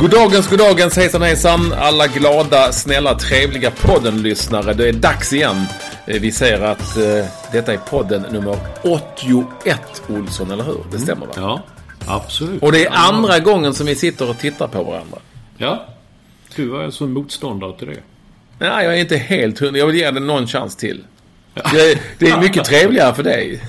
Goddagens, goddagens, hejsan hejsan alla glada, snälla, trevliga podden-lyssnare. Det är dags igen. Eh, Vi säger att eh, detta är podden nummer 81, Olsson, eller hur? Det stämmer va? Ja, absolut. Och det är andra gången som vi sitter och tittar på varandra. Ja. Du var alltså motståndare till det. Nej, jag är inte helt hundra. Jag vill ge den någon chans till. Det det är mycket trevligare för dig.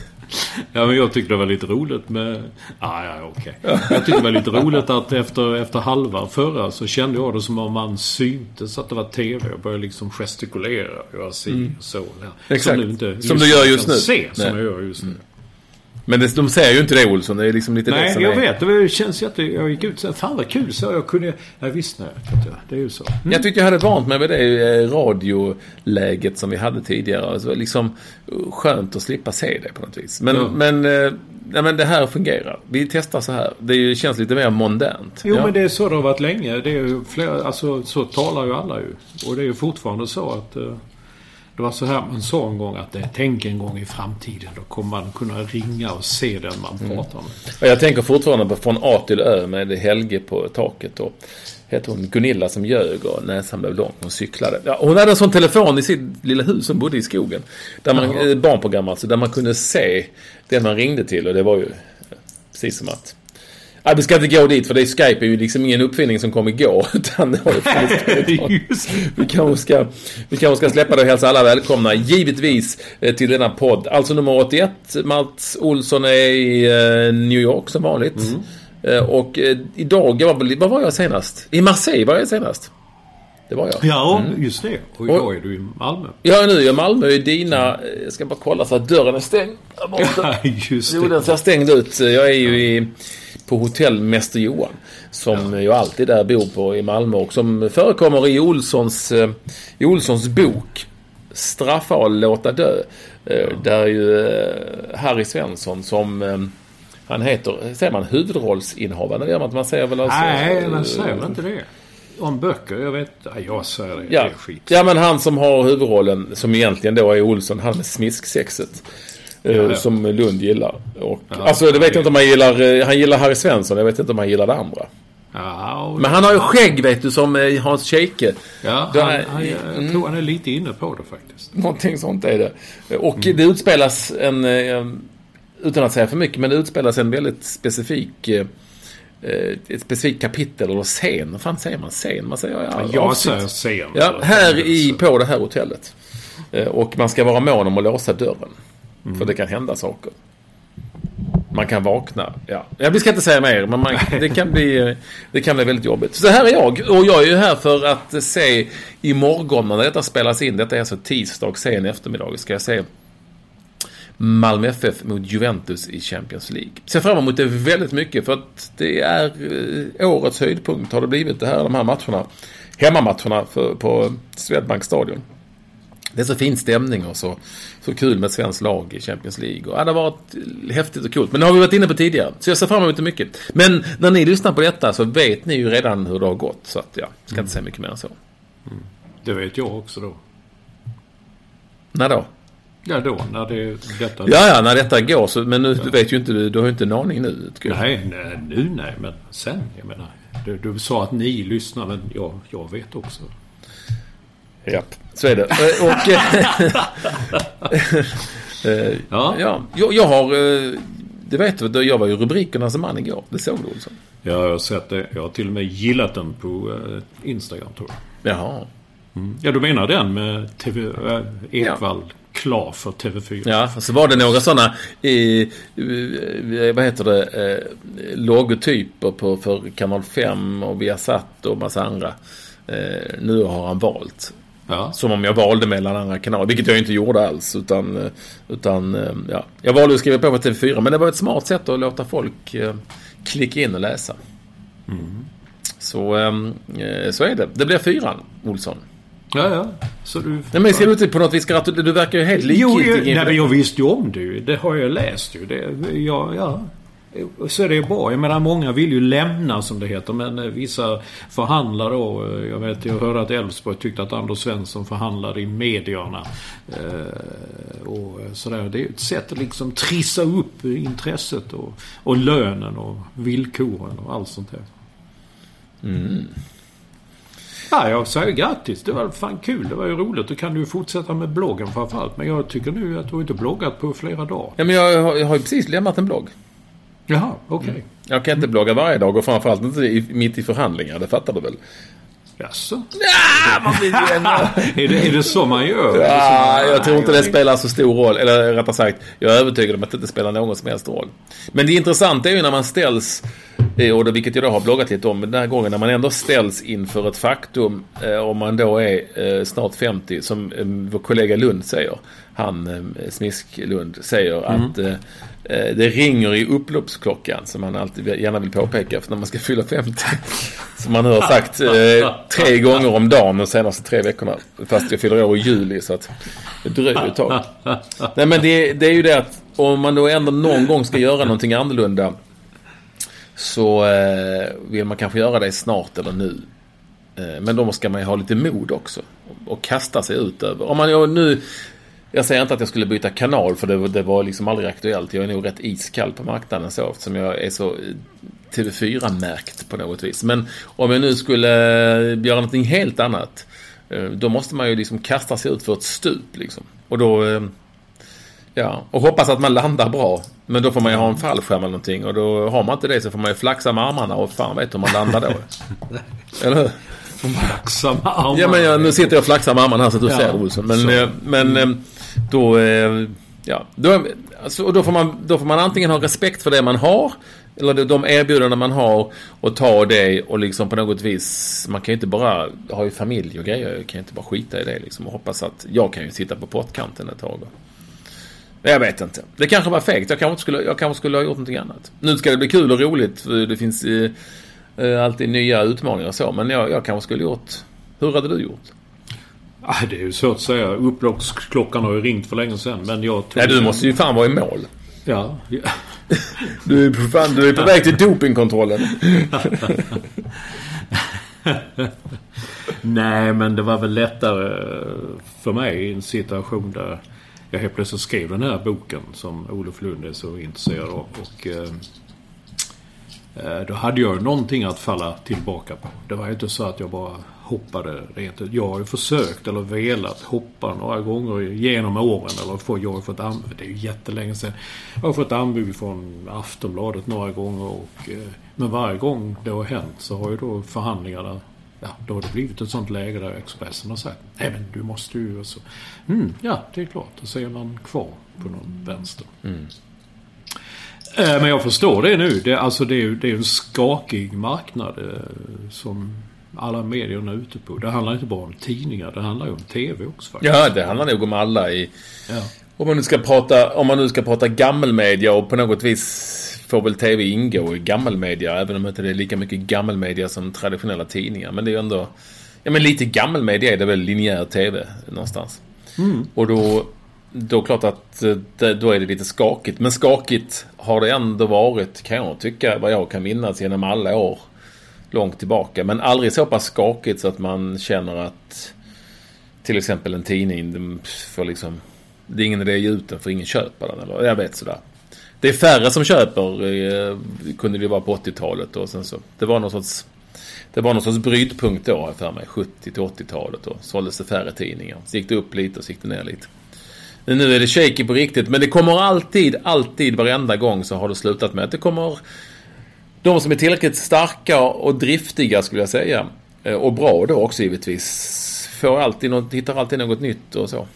Ja, men jag tyckte det var lite roligt med... Ah, ja, okej. Jag tyckte det var lite roligt att efter, efter halva förra så kände jag det som om man syntes att det var TV. Jag började liksom gestikulera och göra si och så. Ja. Exakt. Som, inte Som du gör just nu. Se, som Nej. Mm. jag gör just nu. Men det, de säger ju inte det, Olsson. Det är liksom lite det Nej, som jag är... vet. Det känns jätte... Jag gick ut och fan vad kul. Så jag kunde... Ja, visst, nej. Det är ju så. Jag tyckte jag hade vant mig vid det eh, radioläget som vi hade tidigare. Alltså liksom eh, skönt att slippa se det på något vis. Men, Ja. men, eh, nej, men det här fungerar. Vi testar så här. Det känns lite mer mondänt. Jo Ja. men det är så det har varit länge. Det är ju flera, alltså så talar ju alla ju. Och det är ju fortfarande så att det var så här man sa en gång att eh, tänk en gång i framtiden då kommer man kunna ringa och se den man Mm. pratar med. Och jag tänker fortfarande på Från A till Ö med Helge på taket. Och heter hon Gunilla som ljög och näsan blev lång. Hon cyklade. Ja, hon hade en sån telefon i sitt lilla hus. Hon bodde i skogen. Där man, Jaha. eh, barnprogram alltså. Där man kunde se den man ringde till. Och det var ju eh, precis som att Ja, vi ska inte gå dit för det är Skype är ju liksom ingen uppfinning som kom igår. Utan det Vi kanske ska, vi kanske ska släppa det och hälsa alla välkomna, givetvis, eh, till denna podd. Alltså nummer 81. Mats Olsson är i eh, New York som vanligt. Eh, Och idag, jag var, var var jag senast? I Marseille var jag senast. Det var jag. Ja, just det. Och idag är du i Malmö. Jag är nu i Malmö i dina... Jag ska bara kolla så att dörren är stängd. Ja, just Jo, den det. ser stängd ut. Jag är ju i, på hotell Mäster Johan. Som jag alltid där bor på i Malmö och som förekommer i Olssons, eh, i Olssons bok Straffa och låta dö. Eh, Där ju eh, Harry Svensson som han heter, säger man huvudrollsinnehavare? Det gör man inte. Man säger väl alltså... Nej, eh, säger man inte det? Om böcker? Jag vet Ja, jag säger det. Ja. Det är skit. ja, men han som har huvudrollen, som egentligen då är Olsson, han med smisksexet. Eh, ja. Som Lund gillar. Och, Ja, alltså, det vet jag inte om han gillar. eh, Han gillar Harry Svensson, jag vet inte om han gillar det andra. Men han har ju skägg, vet du, som eh, Hans Scheike. ja han, han, jag tror han är lite inne på det faktiskt. Någonting sånt är det. Och Mm. det utspelas en, utan att säga för mycket, men det utspelas en väldigt specifik ett specifikt kapitel eller scen. Vad fan säger man? Scen? Man säger ja, Jag säger scen. Ja, här i, på det här hotellet. Och man ska vara mån om att låsa dörren. För det kan hända saker. Man kan vakna. Ja. vi ska inte säga mer, men man, det, kan bli, det kan bli väldigt jobbigt. Så här är jag. Och jag är ju här för att se imorgon när detta spelas in. Detta är alltså tisdag, sen eftermiddag. Ska jag se Malmö FF mot Juventus i Champions League. Ser fram emot det väldigt mycket för att det är eh, årets höjdpunkt har det blivit det här, de här matcherna. Hemmamatcherna för, på Swedbank stadion. Det är så fin stämning och så, så kul med svenskt lag i Champions League. Och, ja, det har varit häftigt och coolt. Men det har vi varit inne på tidigare. Så jag ser fram emot det mycket. Men när ni lyssnar på detta så vet ni ju redan hur det har gått. Så att, ja, ska inte säga mycket mer än så. Mm. Det vet jag också då. När då? Ja, då när det, detta... Ja, ja, när detta går. Så, men nu, ja. du vet ju inte, du, du har ju inte en aning nu. Nej, nej, nu nej, men sen. Jag menar, du, du sa att ni lyssnar, men jag, jag vet också. Ja, så är det. Och, eh, ja. ja, jag, jag har... Eh, det vet du, jag var ju rubrikernas man igår. Det såg du Olsson? Ja, jag har sett det. Jag har till och med gillat den på eh, Instagram tror jag. Jaha. Mm. Ja, du menar den med TV, äh, Ekvall ja. klar för TV4? Ja, så var det några sådana, eh, vad heter det, eh, logotyper på, för Kanal 5 och Viasat och massa andra. Eh, nu har han valt. Ja. Som om jag valde mellan andra kanaler, vilket jag inte gjorde alls. Utan, utan eh, ja. Jag valde att skriva på på TV4, men det var ett smart sätt att låta folk eh, klicka in och läsa. Mm. Så, eh, så är det. Det blir fyran, Olsson. Ja, ja. Så du... Nej, men ska du inte på något vis gratulera? Du verkar ju helt likgiltig. Jo, nej, men jag visste ju om det Det har jag läst ju. Det, ja, ja. Så är det bra. Jag menar många vill ju lämna som det heter. Men eh, vissa förhandlar då. Eh, jag vet, jag hörde att Elfsborg tyckte att Anders Svensson förhandlade i medierna. Eh, och sådär. Det är ett sätt att liksom trissa upp intresset och, och lönen och villkoren och allt sånt där. Mm. Ja, jag säger grattis. Det var fan kul. Det var ju roligt. Då kan du fortsätta med bloggen framförallt. Men jag tycker nu att du inte bloggat på flera dagar. Ja, men jag, har, jag har ju precis lämnat en blogg. Jaha, okej. Okay. Mm. Jag kan inte blogga varje dag och framförallt inte i, mitt i förhandlingar. Det fattar du väl? Jaså? Ja, man blir ju är, det, är det så man gör? Ja, jag tror inte det spelar så stor roll. Eller rättare sagt, jag är övertygad om att det inte spelar någon som helst roll. Men det intressanta är ju när man ställs, eh, och det, vilket jag då har bloggat lite om den här gången, när man ändå ställs inför ett faktum, eh, om man då är eh, snart 50, som vår kollega Lund säger, han Smisk Lund säger mm. att Eh, det ringer i upploppsklockan som man alltid gärna vill påpeka för när man ska fylla 50. Som man har sagt eh, tre gånger om dagen de senaste tre veckorna. Fast jag fyller år i juli så att det dröjer ett tag. Nej men det, det är ju det att om man då ändå någon gång ska göra någonting annorlunda så eh, vill man kanske göra det snart eller nu. Eh, men då ska man ju ha lite mod också. Och kasta sig ut över. Om man nu jag säger inte att jag skulle byta kanal för det, det var liksom aldrig aktuellt. Jag är nog rätt iskall på marknaden så eftersom jag är så TV4-märkt på något vis. Men om jag nu skulle göra någonting helt annat. Eh, då måste man ju liksom kasta sig ut för ett stup liksom. Och då... Eh, ja, och hoppas att man landar bra. Men då får man ju ha en fallskärm eller någonting. Och då har man inte det så får man ju flaxa med armarna och fan vet hur man landar då. eller hur? Flaxa med armarna. Ja, men jag, nu sitter jag och flaxar med armarna här så att du ja, ser Olsson. Men, eh, men mm då... Eh, ja, då, alltså, och då, får man, då får man antingen ha respekt för det man har. Eller de erbjudanden man har. Och ta det och liksom på något vis. Man kan ju inte bara ha ju familj och grejer. Jag kan ju inte bara skita i det liksom. Och hoppas att jag kan ju sitta på pottkanten ett tag. Jag vet inte. Det kanske var fegt. Jag kanske skulle, jag kanske skulle ha gjort någonting annat. Nu ska det bli kul och roligt. För det finns eh, eh alltid nya utmaningar och så. Men jag, jag kanske skulle gjort... Hur hade du gjort? Ah, det är ju svårt att säga. Upploppsklockan har ju ringt för länge sedan. Men jag Nej, du måste ju fan vara i mål. Ja. du, är på, fan, du är på väg till dopingkontrollen. Nej, men det var väl lättare för mig i en situation där jag helt plötsligt skrev den här boken som Olof Lund är så intresserad av. Och, eh, eh då hade jag någonting att falla tillbaka på. Det var ju inte så att jag bara hoppade rent ut. Jag har ju försökt eller velat hoppa några gånger genom åren. Eller få, jag har fått anbud, det är ju jättelänge sedan. Jag har fått anbud från Aftonbladet några gånger. Och, eh, men varje gång det har hänt så har ju då förhandlingarna Ja, då har det blivit ett sånt läge där Expressen har sagt Nej men du måste ju... Så, mm, ja, det är klart. Då ser man kvar på någon vänster. Mm. Eh, men jag förstår det nu. Det, alltså det är ju en skakig marknad eh, som alla medierna ute på. Det handlar inte bara om tidningar, det handlar ju om TV också faktiskt. Ja, det handlar nog om alla i... Ja. Om man nu ska prata, om man nu ska prata gammelmedia och på något vis får väl TV ingå i gammelmedia, även om inte det är lika mycket gammelmedia som traditionella tidningar. Men det är ju ändå... Ja, men lite gammelmedia är det väl linjär TV någonstans. Och då, då klart att eh, då är det lite skakigt. Men skakigt har det ändå varit, kan jag tycka, vad jag kan minnas genom alla år. Långt tillbaka. Men aldrig så pass skakigt så att man känner att till exempel en tidning, får liksom, det är ingen idé att ge ut den för ingen köper den. Eller jag vet sådär. Det är färre som köper, eh, kunde det vara på 80-talet. Och sen så, det var någon sorts det var någon sorts brytpunkt då, har jag för mig. 70 till 80-talet. Då såldes det färre tidningar. Så gick det upp lite och så gick det ner lite. Men nu är det shaky på riktigt. Men det kommer alltid, alltid, varenda gång så har det slutat med att det kommer de som är tillräckligt starka och driftiga skulle jag säga. eh, Och bra då också givetvis. Får alltid något, hittar alltid något nytt och så.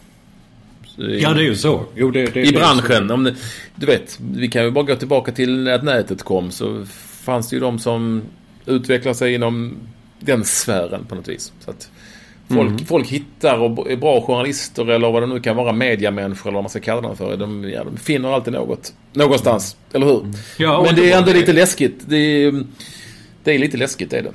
Så det- Ja, det är ju så. Jo, det, det, i branschen. Om det, du vet, vi kan ju bara gå tillbaka till att nätet kom så fanns det ju de som utvecklade sig inom den sfären på något vis. Så att folk, Mm. folk hittar och är bra journalister eller vad det nu kan vara, mediamänniskor eller vad man ska kalla dem för. De, ja, de finner alltid något. Någonstans, eller hur? Ja, och Men det är ändå det. lite läskigt. Det är, det är lite läskigt, det är det.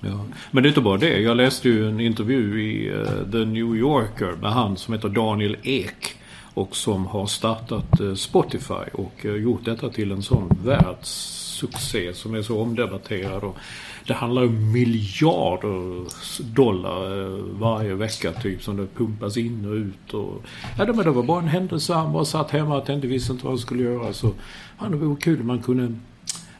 Ja. Men det är inte bara det. Jag läste ju en intervju i eh, The New Yorker med han som heter Daniel Ek. Och som har startat eh, Spotify och eh, gjort detta till en sån världssuccé som är så omdebatterad. Och det handlar om miljarder dollar eh, varje vecka typ som det pumpas in och ut. Och, ja, men det var bara en händelse. Han bara satt hemma och tänkte visste inte vad han skulle göra. Så ja, det vore kul om man kunde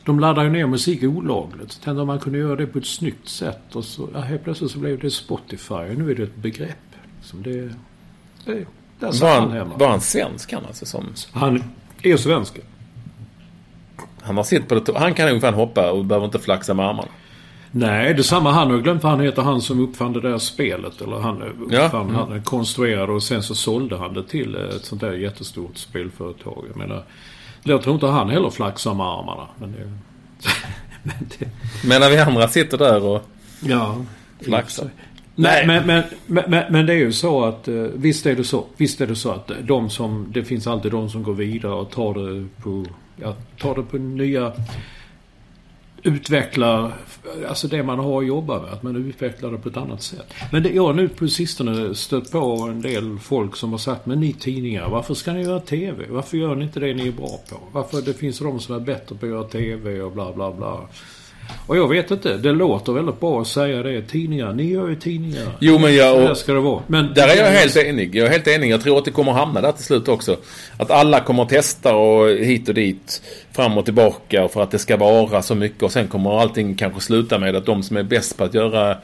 de laddar ju ner musik olagligt. Så tänkte om man kunde göra det på ett snyggt sätt. Och så ja, helt plötsligt så blev det Spotify. Och nu är det ett begrepp. Liksom det, det, där Var satt han han, hemma. var han svensk han alltså? Som, Han är svensk. han har sitt på det, Han kan ungefär hoppa och behöver inte flaxa med armarna. Nej, det samma. Han har glömt vad han heter. Han som uppfann det där spelet. Eller han uppfann, Ja. han konstruerade och sen så sålde han det till ett sånt där jättestort spelföretag. Jag menar, jag tror inte han heller flaxar med armarna. Men det, men det, Men när vi andra sitter där och ja. flaxar. Nej, men, men, men, men, det är ju så att eh, visst är det så. Visst är det så att de som, det finns alltid de som går vidare och tar det på, ja, tar det på nya, utvecklar, alltså det man har att jobba med. Att man utvecklar det på ett annat sätt. Men det, jag har nu på sistone stött på en del folk som har sagt, men ni tidningar, varför ska ni göra TV? Varför gör ni inte det ni är bra på? Varför det finns de som är bättre på att göra TV och bla bla bla. Och jag vet inte, det låter väldigt bra att säga det. Tidningar, ni gör ju tidningar. Jo, men jag- och- där ska det vara. Men Där är jag helt enig. Jag är helt enig. Jag tror att det kommer hamna där till slut också. Att alla kommer att testa och hit och dit. Fram och tillbaka för att det ska vara så mycket. Och sen kommer allting kanske sluta med att de som är bäst på att göra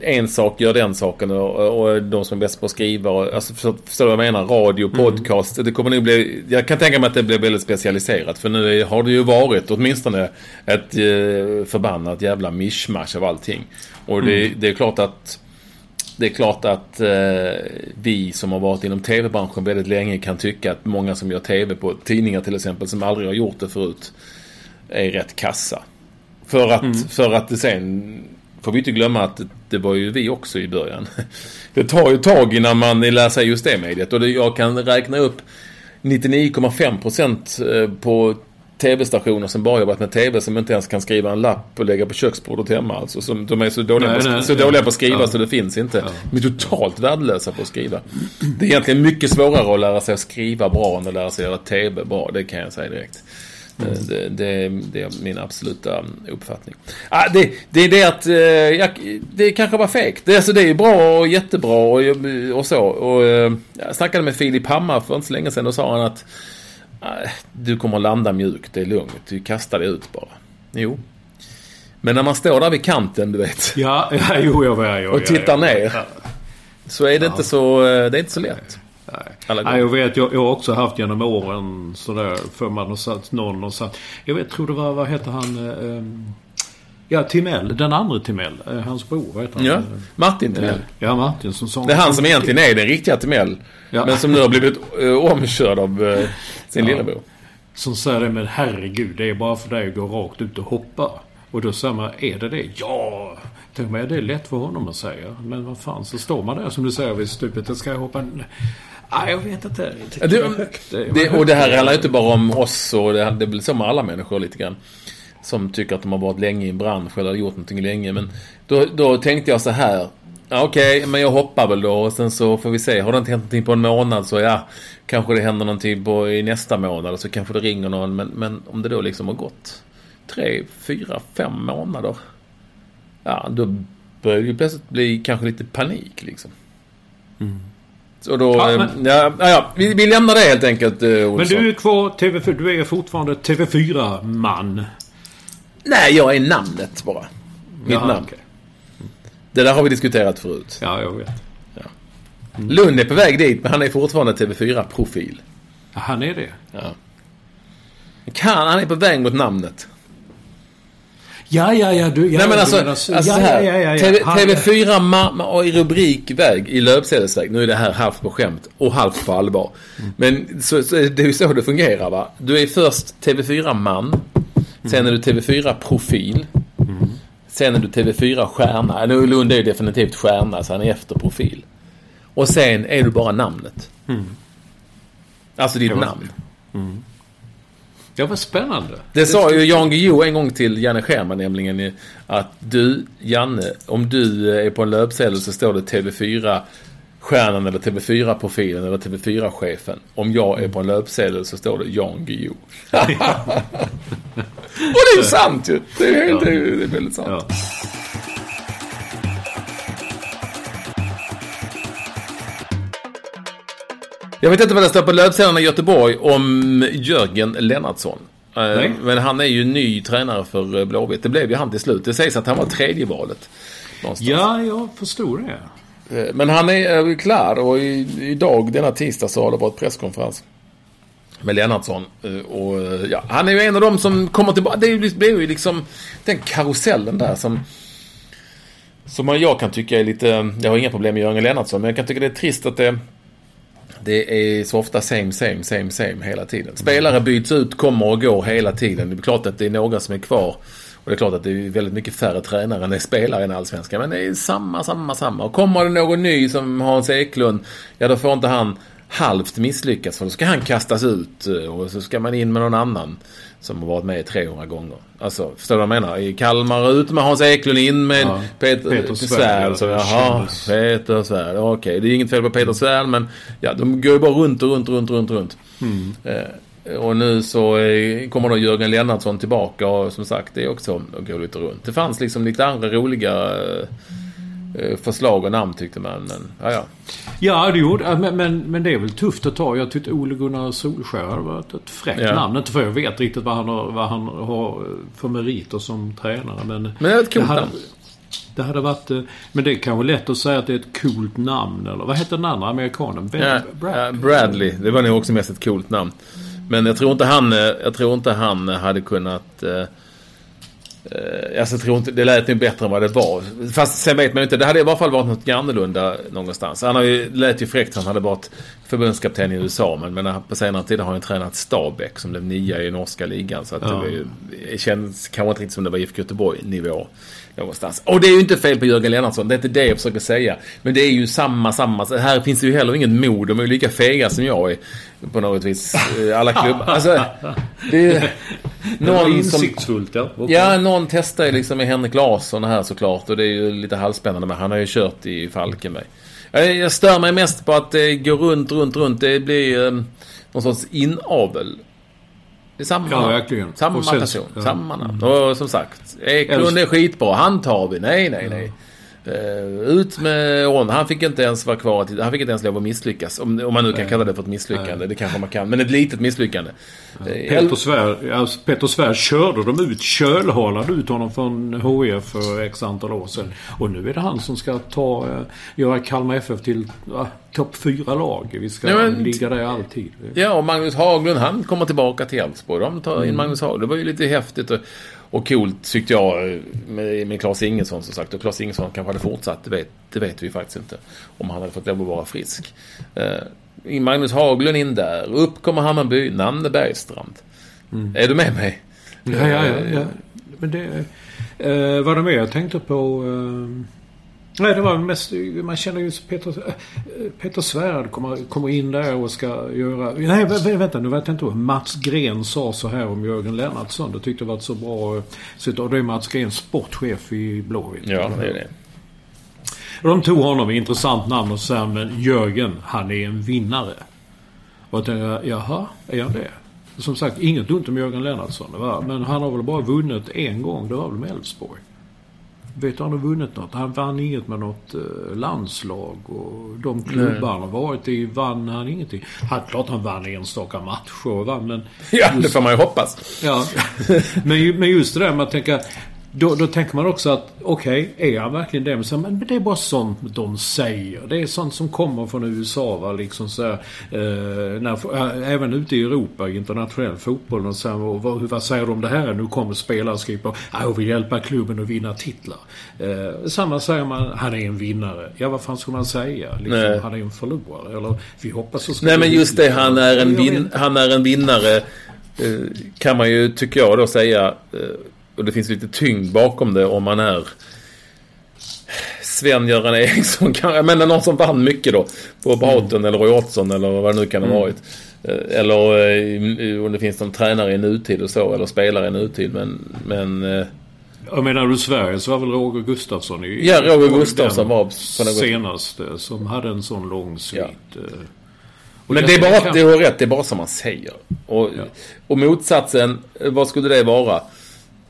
en sak gör den saken och, och de som är bäst på att skriva. Och, alltså, förstår förstår du vad jag menar? Radio, podcast. Det kommer nog bli... Jag kan tänka mig att det blir väldigt specialiserat. För nu har det ju varit åtminstone ett eh, förbannat jävla mischmasch av allting. Och det, det är klart att det är klart att eh, vi som har varit inom tv-branschen väldigt länge kan tycka att många som gör tv på tidningar till exempel som aldrig har gjort det förut är rätt kassa. För att, för att det sen får vi inte glömma att det, var ju vi också i början. Det tar ju tag innan man lär sig just det mediet och det, jag kan räkna upp 99,5% eh, på tv-stationer som bara jobbat med tv som inte ens kan skriva en lapp och lägga på köksbordet hemma. Alltså, som, de är så dåliga, Nej, på, nej, så ja. dåliga på att skriva Ja. så det finns inte. De är totalt värdelösa på att skriva. Det är egentligen mycket svårare att lära sig att skriva bra än att lära sig att göra tv bra. Det kan jag säga direkt. Eh, Det, det, det är min absoluta uppfattning. Ah, det, det är det att eh, jag, det kanske var fegt. Det, alltså, det är bra och jättebra och, och så. Och, eh, jag snackade med Filip Hammar för inte så länge sedan och sa han att "Ah, du kommer att landa mjukt, det är lugnt. Du kastar dig ut bara. Jo. Men när man står där vid kanten, du vet, Ja, ja jo, jag vet. och tittar ner. Så är det inte så, eh, det är inte så lätt. Nej, jag vet. Jag, jag har också haft genom åren sådär för man har satt någon och satt. Jag vet, tror det var, vad heter han? eh, ehm, ja, Timell. Den andra Timell. eh, Hans bror, vad heter han? Ja, Martin Timell. Ja, Martin som sång. Det är han som egentligen är den riktiga Timell. Ja. Men som nu har blivit uh, omkörd av eh, sin Ja. lillebror. Som säger det, men herregud, det är bara för dig att gå rakt ut och hoppa. Och då säger man, är det det? Ja! Tänk mig, det är lätt för honom att säga. Men vad fan, så står man där som du säger vid stupet. Jag ska hoppa... Nej, jag vet inte. Jag det- det. Det och det här handlar ju inte bara om oss och det, det väl så med alla människor lite grann. Som tycker att de har varit länge i en bransch eller gjort någonting länge. Men då, då tänkte jag så här. Ja, Okej, men jag hoppar väl då och sen så får vi se. Har det inte hänt någonting på en månad så ja, kanske det händer någonting på, i nästa månad och så kanske det ringer någon. Men, men om det då liksom har gått tre, fyra, fem månader. Ja, då börjar det ju plötsligt bli kanske lite panik liksom. Så då, Ja, ja, men- ja, ja, ja, vi, vi lämnar det helt enkelt, eh, Men Olsson. du är kvar TV4. Du är fortfarande TV4-man. Nej, jag är namnet bara. Mitt Jaha, namn. okej. Det där har vi diskuterat förut. Ja, jag vet. Lund är på väg dit, men han är fortfarande TV4-profil. Ja, han är det. Kan, han är på väg mot namnet. Ja, ja, ja. Du, ja, Nej men du alltså, menar alltså så- så ja, här. ja, ja, ja, TV, Han- TV4 ma- och i rubrikväg i löpsedelsväg. Nu är det här halvt på skämt och halvt på allvar. Men så, så, det är ju så det fungerar va. Du är först TV4-man. Sen är du TV4-profil. Sen är du TV4-stjärna. Nu Lund är ju definitivt stjärna så han är efter profil. Och sen är du bara namnet. Alltså ditt namn. Ja, vad spännande. Det sa ju Jan Guillou en gång till Janne Scherman nämligen att du, Janne, om du är på en löpsedel så står det TV4 Stjärnan eller TV4-profilen eller TV4-chefen. Om jag är på en löpsedel så står det Jan Guillou. Och det är ju sant ju! Det är, det är, det är väldigt sant. Ja. Jag vet inte vad det står på löpsedeln i Göteborg om Jörgen Lennartsson. Eh, Nej. Men han är ju ny tränare för eh, Blåvitt. Det blev ju han till slut. Det sägs att han var tredje valet. Någonstans. ja, jag förstod det. Eh, Men han är klar och idag, denna tisdag, så har det varit presskonferens med Lennartsson. Och ja, han är ju en av dem som kommer tillbaka. Det är ju- liksom den karusellen där som som jag kan tycka är lite... Jag har inga problem med Jörgen Lennartsson, men jag kan tycka det är trist att det det är så ofta same, same, same, same hela tiden. Spelare byts ut, kommer och går hela tiden. Det är klart att det är några som är kvar. Och det är klart att det är väldigt mycket färre tränare än det är spelare i Allsvenskan. Men det är samma, samma, samma. Och kommer det någon ny som Hans Eklund, ja då får inte han halvt misslyckas. För då ska han kastas ut eh, och så ska man in med någon annan som har varit med 300 gånger. Alltså, förstår du vad jag menar? I Kalmar ut med Hans Eklund, in med Ja, Peter, Peter Svärd. Så, ja, jaha, Peter Svärd, okej. Det är inget fel på Peter Svärd men ja, de går ju bara runt och runt och runt och runt. Runt. Eh, och nu så eh, kommer då Jörgen Lennartsson tillbaka och som sagt det är också att gå lite runt. Det fanns liksom lite andra roliga eh, förslag och namn tyckte man. Men ja, ja. Ja, det gjorde men, men, men det är väl tufft att ta. Jag tyckte Ole Gunnar Solskjaer hade varit ett fräckt Ja. namn. Inte för jag vet riktigt vad han har, vad han har för meriter som tränare. Men, Men det är ett coolt namn. Det hade varit... eh, Men det är kanske lätt att säga att det är ett coolt namn. Eller vad heter den andra amerikanen? Ben, Ja, Brad- ja, Bradley, det var nog också mest ett coolt namn. Men jag tror inte han, eh, jag tror inte han hade kunnat... Eh, alltså, jag tror inte, det lät ju bättre än vad det var. Fast sen vet man ju inte. Det hade i alla fall varit något annorlunda någonstans. Han har ju, lät ju fräckt. Han hade varit förbundskapten i USA. Men, men på senare tid har han ju tränat Stabäck som blev nia i norska ligan. Så att det, Ja. var ju, det känns kanske inte riktigt som det var IFK Göteborg-nivå. Någonstans. Och det är ju inte fel på Jörgen Lennartsson. Det är inte det jag försöker säga. Men det är ju samma, samma. Här finns det ju heller inget mod. De är ju lika fega som jag är. På något vis. Eh, Alla klubbar. Alltså, det är någon som... insiktsfullt, ja. Okej. Ja, någon testar ju liksom med Henrik Larsson här såklart. Och det är ju lite halvspännande. Men han har ju kört i Falkenberg. Jag, jag stör mig mest på att det går runt, runt, runt. Det blir eh, någon sorts inavel. Det är samma Ja, verkligen. Samma sen- person. ja. Samma namn. Och som sagt, Eklund är skitbra. Han tar vi. Nej, nej, nej. Eh, ut med honom. Han fick inte ens vara kvar. Han fick inte ens lov att misslyckas. Om, om man nu kan kalla det för ett misslyckande. Det kanske man kan. Men ett litet misslyckande. Eh, Peter Svärd, alltså Svärd körde de ut, kölhalade ut honom från HIF för x antal år sedan. Och nu är det han som ska ta, eh, göra Kalmar FF till uh, topp fyra lag. Vi ska Ja, men- ligga där alltid. Ja, och Magnus Haglund han kommer tillbaka till Elfsborg. De tar Mm. in Magnus Haglund. Det var ju lite häftigt och, och coolt tyckte jag med, med Claes Ingesson som sagt. Och Claes Ingesson kanske hade fortsatt. Det vet, det vet vi faktiskt inte. Om han hade fått lov att vara frisk. Uh, Magnus Haglund in där. Upp kommer Hammarby. Namne Bergstrand. Är du med mig? Mm. Ja, ja, ja. ja. Men det... Eh, vad det mer jag tänkte på... Eh, nej, det var mest... Man känner ju Peter, eh, Peter Svärd kommer, kommer in där och ska göra... Nej, vä- vä- vänta nu. Jag tänkte på. Mats Gren sa så här om Jörgen Lennartsson. Det tyckte jag var så bra... eh, och det är Mats Gren, sportchef i Blåvitt. Ja, det är det. De tog honom, intressant namn, och sa men Jörgen, han är en vinnare. Och jag tänkte, jaha, är han det? Som sagt, inget ont om Jörgen Lennartsson. Men han har väl bara vunnit en gång. Det var väl med Elfsborg. Vet du, han har vunnit något? Han vann inget med något eh, landslag och de klubbar han har varit i vann han ingenting. Han, klart han vann enstaka matcher vann men... Ja, det får man ju hoppas. Ja. Men, men just det där med att tänka då, då tänker man också att okej, okay, är han verkligen det? Men, så, men det är bara sånt de säger. Det är sånt som kommer från USA. Va? Liksom så här, eh, när, äh, även ute i Europa, internationell fotboll. Och så här, och vad, vad säger de om det här? Nu kommer spelare och skriver att jag vill hjälpa klubben att vinna titlar. Eh, samma säger man, han är en vinnare. Ja, vad fan ska man säga? Liksom, han är en förlorare. Eller vi hoppas så Nej, men just det, han är en, vin, han är en vinnare. Eh, kan man ju, tycker jag då, säga eh, och det finns lite tyngd bakom det om man är Sven-Göran Eriksson kanske. Menar någon som vann mycket då. På Broughton mm. eller Roy Ottosson eller vad det nu kan ha mm. varit. Eh, eller eh, om det finns någon tränare i nutid och så. Eller spelare i nutid. Men... men eh, jag menar du Sverige så var väl Roger Gustafsson i... Ja, Roger Gustafsson var... På senaste som hade en sån lång svit. Ja. Men det är bara, kan... det har rätt, det är bara som man säger. Och, ja. och motsatsen, vad skulle det vara?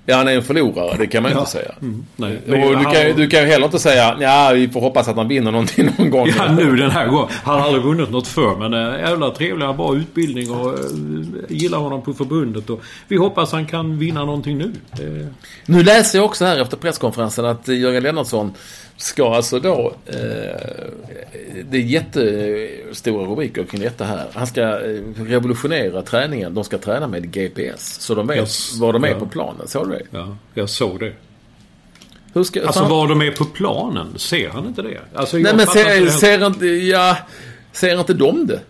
Ja, han är en förlorare. Det kan man ja. inte säga. Mm. Nej. Och du, kan, du kan ju heller inte säga ja, vi får hoppas att han vinner någonting någon gång. Ja, nu den här gången. Han har aldrig vunnit något förr. Men äh, jävla trevlig. Han bra utbildning och äh, gillar honom på förbundet. Och vi hoppas han kan vinna någonting nu. Det... Nu läser jag också här efter presskonferensen att Jörgen Lennartsson ska alltså då... Eh, det är jättestora rubriker kring detta här. Han ska eh, revolutionera träningen. De ska träna med GPS. Så de vet yes. var de är ja. på planen. Såg du det? Ja, jag såg det. Hur ska, alltså var de är på planen, ser han inte det? Alltså, Nej men ser, ser, inte, ja, ser inte de det?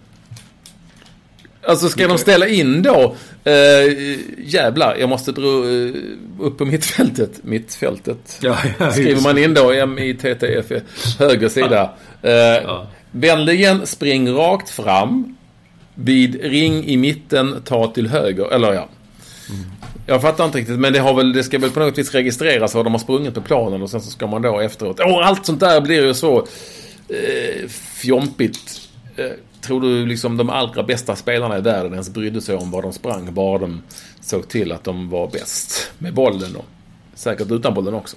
Alltså ska de ställa in då Uh, jävlar, jag måste dra uh, upp på mittfältet. Mittfältet. Ja, ja, Skriver man in då M-I-T-T-F, höger sida. Uh, ja. Vänligen spring rakt fram. Vid ring i mitten, ta till höger. Eller ja. Mm. Jag fattar inte riktigt, men det, har väl, det ska väl på något vis registreras vad de har sprungit på planen och sen så ska man då efteråt... Oh, allt sånt där blir ju så eh, fjompigt. Eh, tror du liksom de allra bästa spelarna i världen ens brydde sig om var de sprang? Bara de såg till att de var bäst med bollen och säkert utan bollen också.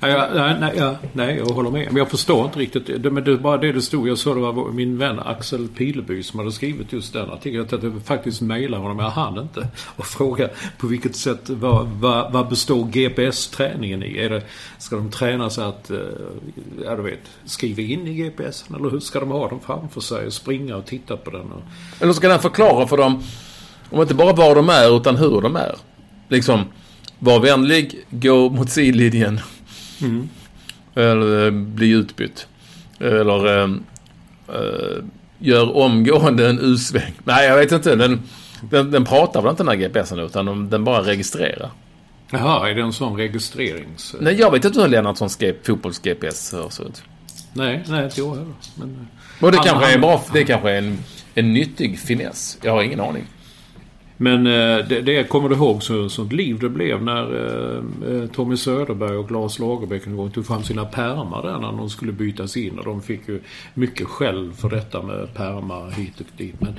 Ja, nej, nej, ja, nej, jag håller med. Men jag förstår inte riktigt. Det, men det bara det det stod. Jag såg det var min vän Axel Pileby som hade skrivit just den artikeln. Jag jag faktiskt mejlade honom. Jag hann inte. Och fråga på vilket sätt, vad, vad, vad består GPS-träningen i? Är det, ska de träna att, eh, ja du vet, skriva in i GPSen? Eller hur ska de ha den framför sig? och Springa och titta på den? Och... Eller ska den förklara för dem, om inte bara var de är utan hur de är? Liksom, var vänlig, gå mot sidlinjen. Mm. Eller eh, bli utbytt. Eller äh, äh, gör omgående en U-sväng. Nej, jag vet inte. Den, den, den pratar väl inte den här GPSen utan den bara registrerar. Jaha, är det en sån registrerings... Nej, jag vet inte hur Lennartssons fotbolls-GPS ser ut. Nej, nej, inte jag heller. Men... Och det han, kanske han, är bra, det kanske är en, en nyttig finess. Jag har ingen aning. Men eh, det, det kommer du ihåg så, sånt liv det blev när eh, eh, Tommy Söderberg och Lars Lagerbäck en gång tog fram sina pärmar där när de skulle bytas in. Och de fick ju mycket skäll för detta med pärmar hit och dit. Men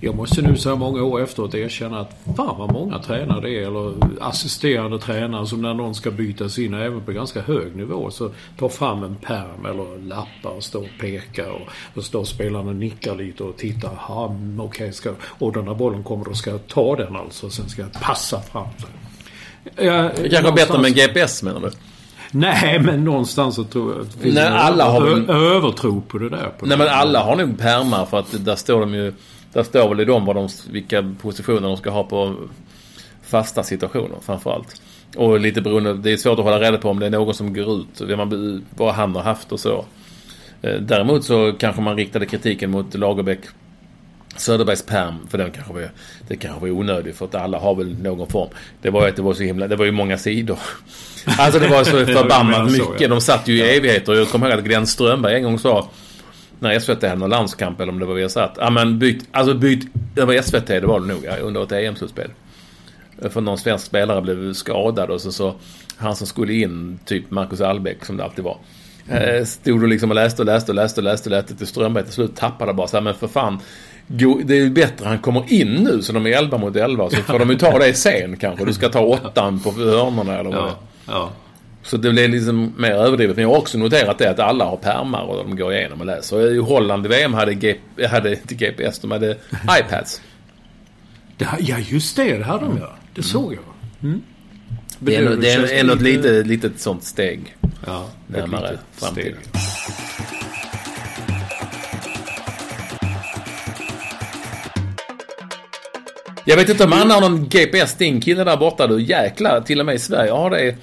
jag måste nu så här många år efteråt erkänna att fan vad många tränare det är. Eller assisterande tränare som när någon ska bytas in, även på ganska hög nivå, så tar fram en pärm eller lappar och står och pekar. Och och står spelarna och nickar lite och tittar. Mm, okej, okay, ska... och när bollen kommer då ska jag ta ta den alltså. Sen ska jag passa fram. Jag, det kanske är bättre med en GPS menar du? Nej, men någonstans så tror jag att det finns Nej, alla har väl... övertro på det där. På Nej, det. men alla har nog pärmar för att där står de ju... Där står väl i dem vad de, vilka positioner de ska ha på fasta situationer framförallt. Och lite beroende, det är svårt att hålla reda på om det är någon som går ut, vad han har haft och så. Eh, däremot så kanske man riktade kritiken mot Lagerbäck Söderbergs perm, för den kanske var, det kanske var onödigt för att alla har väl någon form. Det var ju att det var så himla, det var ju många sidor. Alltså det var så förbannat mycket. De satt ju i evigheter. Jag kommer ihåg att Glenn Strömberg en gång sa när SVT hade någon landskamp eller om det var Viasat. Ja men byt, alltså byt, det var SVT det var det nog ja, under ett EM-slutspel. För någon svensk spelare blev skadad och så, så han som skulle in, typ Marcus Albeck som det alltid var. Eh, Stod du liksom och läste och läste och läste och läste och läste till Strömberg till slut tappade bara så här, men för fan. Go- Det är ju bättre han kommer in nu så de är 11 mot 11 så får de ju ta det sen kanske. Du ska ta åttan på hörnorna eller vad det är. Ja, ja. Så det blev liksom mer överdrivet. Men jag har också noterat det att alla har pärmar och de går igenom och läser. I Holland i VM hade, G- hade inte GPS, de hade iPads. Det, ja, just det. Det hade de ja. Det såg jag. Mm. Det är, det känns är ändå ett litet, sånt steg. ja, närmare framtiden. steg. Jag vet inte om han har någon GPS, din kille där borta. Du jäklar, till och med i Sverige har det,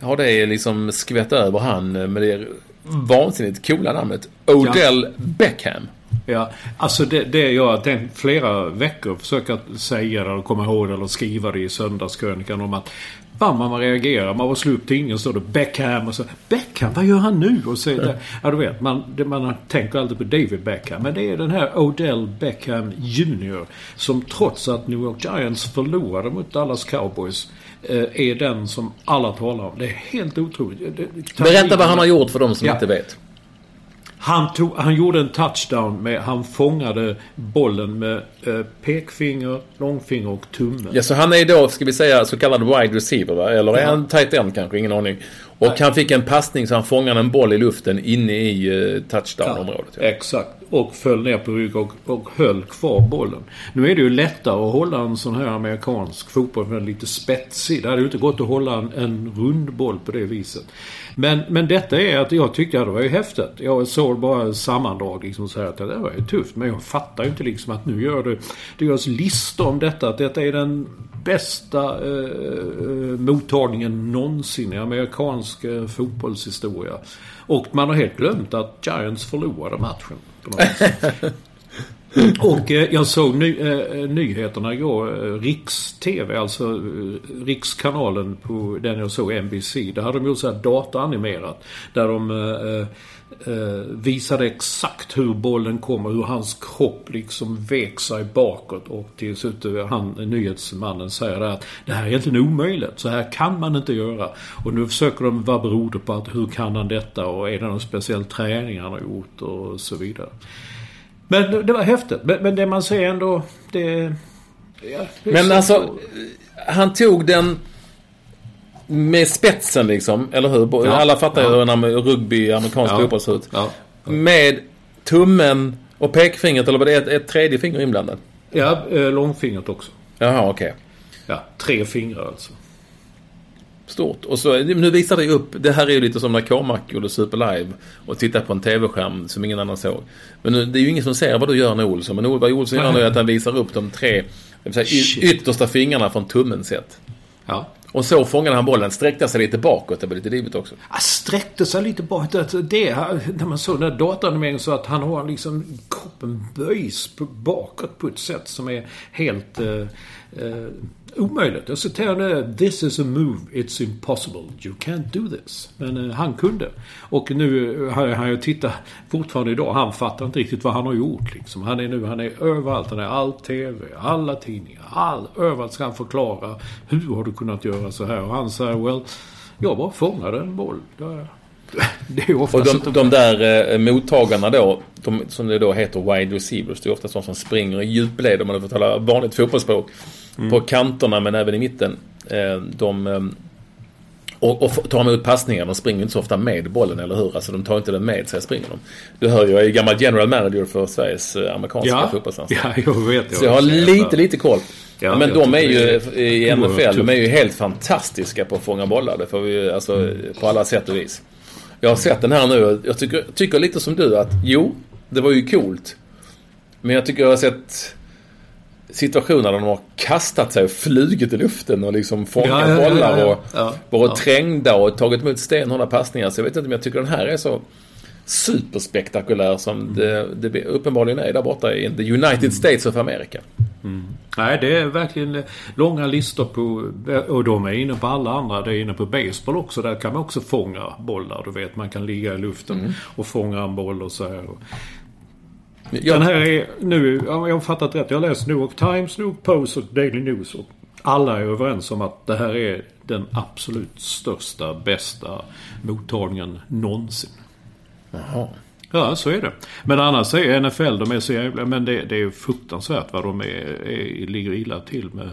har det liksom skvätt över han med det vansinnigt coola namnet. Odell Beckham. Ja, alltså det, det jag har tänkt flera veckor försöka säga eller komma ihåg eller skriva det i söndagskrönikan om att Fan vad man reagerar. Man var slå upp tidningen och står det Beckham och så Beckham, vad gör han nu? Och så, ja. ja, du vet. Man, det, man tänker alltid på David Beckham. Men det är den här Odell Beckham Jr. Som trots att New York Giants förlorade mot Dallas Cowboys eh, är den som alla talar om. Det är helt otroligt. Det- det- Berätta vad han har gjort för de som Ja. inte vet. Han, tog, han gjorde en touchdown med... Han fångade bollen med eh, pekfinger, långfinger och tumme. Ja, så han är då, ska vi säga, så kallad wide receiver va? Eller är Ja. han tight end kanske? Ingen aning. Och han fick en passning så han fångade en boll i luften inne i uh, touchdown-området. Ja. Exakt. Och föll ner på rygg och, och höll kvar bollen. Nu är det ju lättare att hålla en sån här amerikansk fotboll med lite spetsig. Det hade ju inte gått att hålla en, en rund boll på det viset. Men, men detta är att jag tyckte att det var ju häftigt. Jag såg bara sammandrag liksom så här att det där var ju tufft. Men jag fattar ju inte liksom att nu gör det... Det görs listor om detta. Att detta är den bästa eh, eh, mottagningen någonsin i amerikansk eh, fotbollshistoria. Och man har helt glömt att Giants förlorade matchen. På något sätt. Och eh, jag såg ny, eh, eh nyheterna igår. Eh, Riks-TV, alltså eh, Rikskanalen på den jag såg, NBC. Där hade de gjort så här dataanimerat. Där de eh, eh, eh, visade exakt hur bollen kommer, hur hans kropp liksom vek sig bakåt. Och till slut eh, han, nyhetsmannen säger där att det här är egentligen omöjligt. Så här kan man inte göra. Och nu försöker de, vad beror det på? Att, hur kan han detta? Och är det någon speciell träning han har gjort? Och så vidare. Men det- var häftigt. Men, men det man ser ändå, det... Ja, det Men så- alltså, han tog den med spetsen liksom, eller hur? Ja. Alla fattar ju Ja. hur en rugby, amerikansk Ja. fotboll ser ut. Ja. Med tummen och pekfingret, eller vad det är, ett, ett tredje finger inblandat. Ja, eh, långfingret också. Jaha, okej. Ja, tre fingrar alltså. Stort. Och så, nu visar det upp, det här är ju lite som när Cormac gjorde Super Live och tittade på en tv-skärm som ingen annan såg. Men nu, det är ju ingen som ser vad du gör när Olsson. Men vad Olsson gör nu är att han visar upp de tre säga, yttersta fingrarna från tummen sett. Ja. Och så fångade han bollen, sträckte sig lite bakåt, det var lite divigt också. Han sträckte sig lite bakåt. Alltså, Det, när man såg den där dataanimeringen så att han har liksom kroppen böjs bakåt på ett sätt som är helt eh, eh, omöjligt. Jag citerar nu. This is a move. It's impossible. You can't do this. Men eh, han kunde. Och nu har han ju tittat fortfarande idag. Han fattar inte riktigt vad han har gjort. Liksom. Han är nu han är överallt. Han är all TV, alla tidningar. All, överallt ska han förklara. Hur har du kunnat göra så här? Och han säger well, jag bara fångade en boll. Och de, de där eh, mottagarna då, de, som det då heter wide receivers, det är ofta sådana som springer i djupled om man får tala vanligt fotbollsspråk. På kanterna men även i mitten. Eh, de, eh, och, och tar emot passningar, de springer inte så ofta med bollen, eller hur? Alltså de tar inte den med sig, springer de. Du hör ju, jag är gammal general manager för Sveriges eh, amerikanska ja, fotbollslandslag. ja, jag vet. Så jag har lite, lite koll. Ja, men jag de är ju i NFL, de är ju helt fantastiska på att fånga bollar. Det får vi alltså på alla sätt och vis. Jag har sett den här nu jag tycker, tycker lite som du att jo, det var ju coolt. Men jag tycker jag har sett situationer där de har kastat sig och flugit i luften och liksom fångat Ja, ja, ja, bollar och ja. varit trängda och tagit emot stenhårda passningar. Så jag vet inte om jag tycker den här är så superspektakulär som det, det uppenbarligen är där borta i the United States of America. Nej, det är verkligen långa listor på... Och de är inne på alla andra. Det är inne på baseball också. Där kan man också fånga bollar. Du vet, man kan ligga i luften Mm. och fånga en boll och så här. Jag, Den här är nu... ja, Jag har fattat rätt. Jag har läst New York Times, New York Post och Daily News. Och alla är överens om att det här är den absolut största, bästa mottagningen någonsin. Jaha. Ja, så är det. Men annars är NFL, de är så jävla... Men det, det är fruktansvärt vad de är, är, ligger illa till med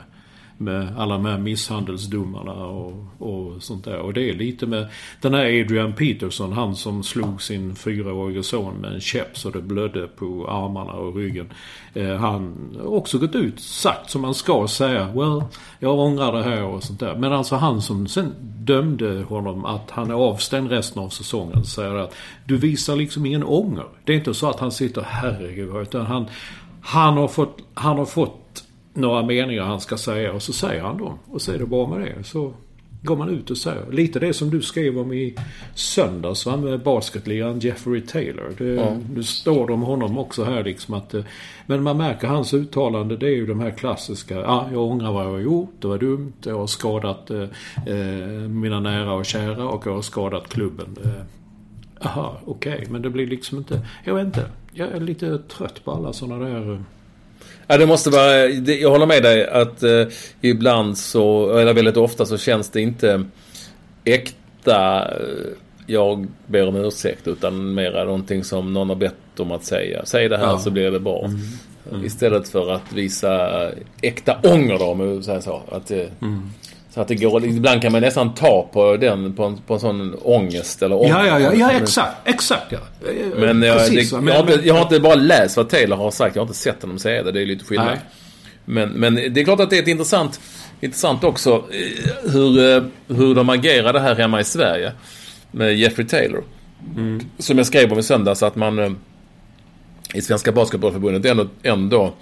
med alla de här misshandelsdomarna och, och sånt där. Och det är lite med den här Adrian Peterson, han som slog sin fyraårige son med en käpp så det blödde på armarna och ryggen. Eh, han har också gått ut, sagt som man ska säga. Well, jag ångrar det här och sånt där. Men alltså han som sen dömde honom att han är avstängd resten av säsongen säger att du visar liksom ingen ånger. Det är inte så att han sitter herregud utan han, han har fått, han har fått några meningar han ska säga och så säger han dem. Och så är det bra med det. Så går man ut och säger. Lite det som du skrev om i söndags va, med basketligan Jeffrey Taylor. Det, ja. Nu står det om honom också här liksom att... Eh, men man märker hans uttalande det är ju de här klassiska. Ja, ah, jag ångrar vad jag har gjort. Det var dumt. Jag har skadat eh, eh, mina nära och kära och jag har skadat klubben. Eh, aha, okej. Okay. Men det blir liksom inte... Jag vet inte. Jag är lite trött på alla sådana där... Eh, Ja, det måste vara... Jag håller med dig att eh, ibland så, eller väldigt ofta så känns det inte äkta. Eh, jag ber om ursäkt utan mera någonting som någon har bett om att säga. Säg det här ja. så blir det bra. Mm. Mm. Istället för att visa äkta ånger då, om jag säger så. Att, mm. Så att det går, ibland kan man nästan ta på den, på en, på en sån ångest eller ångest. Ja, ja, ja, ja exakt, exakt ja. Men, jag, Precis, det, jag, har inte, jag har inte bara läst vad Taylor har sagt, jag har inte sett honom säga det. Det är lite skillnad. Men, men det är klart att det är ett intressant, intressant också eh, hur, eh, hur de agerade här hemma i Sverige. Med Jeffrey Taylor. Mm. Som jag skrev om i söndags att man eh, i Svenska Basketbollförbundet ändå, ändå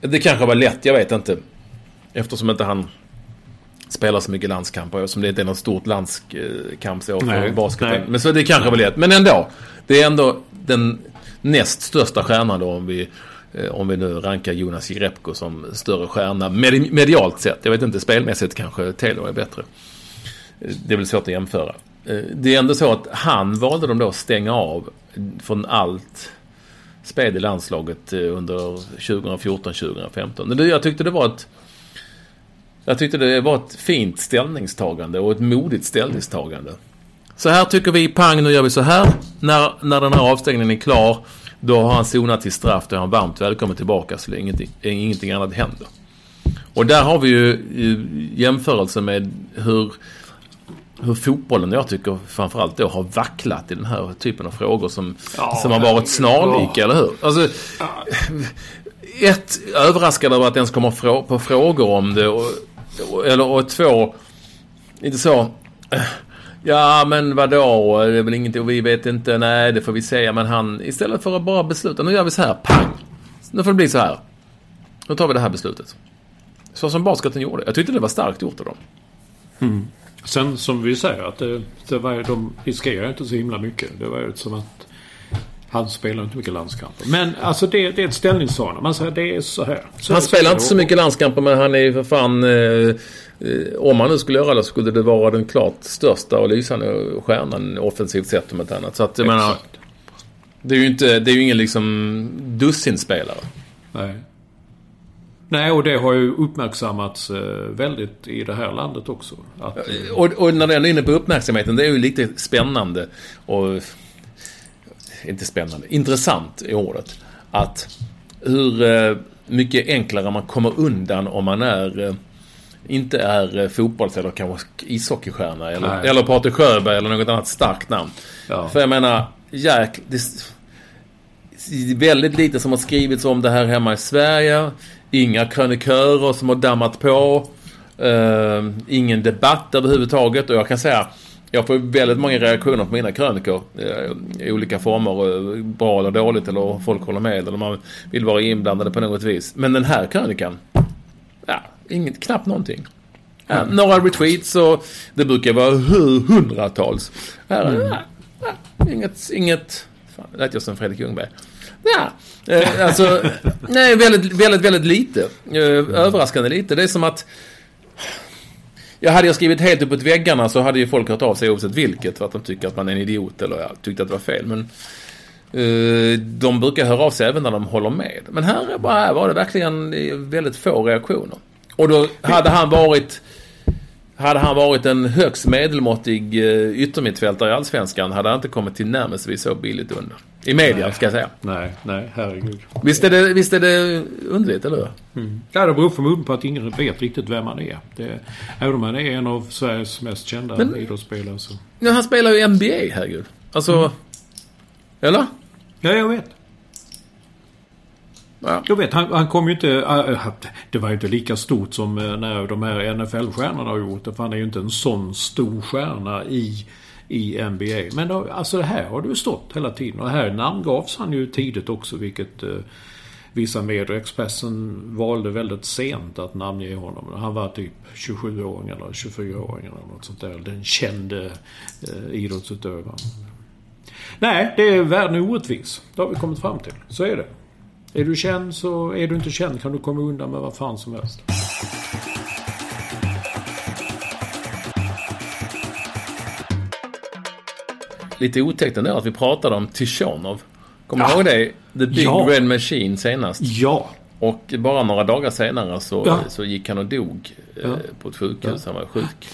det kanske var lätt, jag vet inte. Eftersom inte han spelar så mycket landskamper. Som det inte är något stort landskampsår för basketen. Nej. Men så det kanske väl är. Men ändå. Det är ändå den näst största stjärnan då om vi, eh, om vi nu rankar Jonas Jerebko som större stjärna med, medialt sett. Jag vet inte, spelmässigt kanske Taylor är bättre. Eh, det är väl svårt att jämföra. Eh, det är ändå så att han valde de då att stänga av från allt spel i landslaget under 2014-2015. Jag tyckte det var ett jag tyckte det var ett fint ställningstagande och ett modigt ställningstagande. Så här tycker vi, pang, nu gör vi så här. När, när den här avstängningen är klar, då har han sonat till straff. Då är han varmt välkommen tillbaka så länge ingenting, ingenting annat händer. Och där har vi ju jämförelse med hur, hur fotbollen, jag tycker framförallt då, har vacklat i den här typen av frågor som, ja, som har varit snarlika, ja. eller hur? Alltså, ett, överraskad över att ens kommer på frågor om det. Och, eller och två, inte så. Eh, ja men vadå, det är väl ingenting, och vi vet inte, nej det får vi säga. Men han, istället för att bara besluta, nu gör vi så här, pang. Nu får det bli så här. Nu tar vi det här beslutet. Så som basketen gjorde. Jag tyckte det var starkt gjort av dem. Mm. Sen som vi säger att det, det var, de riskerar inte så himla mycket. Det var ju som att han spelar inte mycket landskamper. Men alltså det, det är ett ställningstagande. Man säger det är så här. Så han spelar inte så mycket landskamper men han är ju för fan... Eh, eh, om han nu skulle göra det så skulle det vara den klart största och lysande stjärnan offensivt sett om ett annat. Så att jag menar... Det är ju inte, det är ju ingen liksom dussinspelare. Nej. Nej, och det har ju uppmärksammats eh, väldigt i det här landet också. Att, och, och när det är inne på uppmärksamheten, det är ju lite spännande. Och inte spännande, intressant i ordet. Att hur eh, mycket enklare man kommer undan om man är eh, inte är eh, fotbolls eller kanske ishockeystjärna eller, eller Patrik Sjöberg eller något annat starkt namn. Ja. För jag menar, jäk, det väldigt lite som har skrivits om det här hemma i Sverige. Inga krönikörer som har dammat på. Uh, ingen debatt överhuvudtaget. Och jag kan säga jag får väldigt många reaktioner på mina krönikor eh, i olika former. Bra eller dåligt eller folk håller med eller man vill vara inblandade på något vis. Men den här krönikan, ja, inget, knappt någonting. Ja, mm. Några retweets och det brukar vara hundratals. Här, mm. ja, ja, inget, inget, fan, lät jag som Fredrik Ljungberg. Ja, eh, alltså, nej, väldigt, väldigt, väldigt lite. Eh, överraskande lite. Det är som att Ja, hade jag skrivit helt uppåt väggarna så hade ju folk hört av sig oavsett vilket. För att de tycker att man är en idiot eller ja, tyckte att det var fel. Men uh, de brukar höra av sig även när de håller med. Men här, bara, här var det verkligen eh, väldigt få reaktioner. Och då hade han varit hade han varit en högst medelmåttig eh, yttermittfältare i Allsvenskan hade han inte kommit till närmelsevis så billigt under. I media, ska jag säga. Nej, nej, herregud. Visst är det, visst är det underligt, eller hur? Mm. Ja, det beror förmodligen på att ingen vet riktigt vem han är. Det, även om han är en av Sveriges mest kända Men- idrottsspelare så... Ja, han spelar ju NBA, herregud. Alltså... Eller? Ja, jag vet. Ja. Jag vet, han, han kom ju inte... äh, äh det var ju inte lika stort som äh, när de här NFL-stjärnorna har gjort det. För han är ju inte en sån stor stjärna i, i NBA. Men då, alltså det här har det ju stått hela tiden. Och här namngavs han ju tidigt också, vilket eh, vissa medier, Expressen, valde väldigt sent att namnge honom. Han var typ 27-åring eller 24-åring eller något sånt där. Den kände eh, idrottsutövaren. Nej, det är världen är orättvis. Det har vi kommit fram till. Så är det. Är du känd så är du inte känd kan du komma undan med vad fan som helst. Lite otäckt ändå att vi pratade om Tishonov. Kommer du Ja. ihåg det? The Big Ja. Red Machine senast. Ja. Och bara några dagar senare så, Ja. så gick han och dog eh, Ja. på ett sjukhus. Han var sjuk.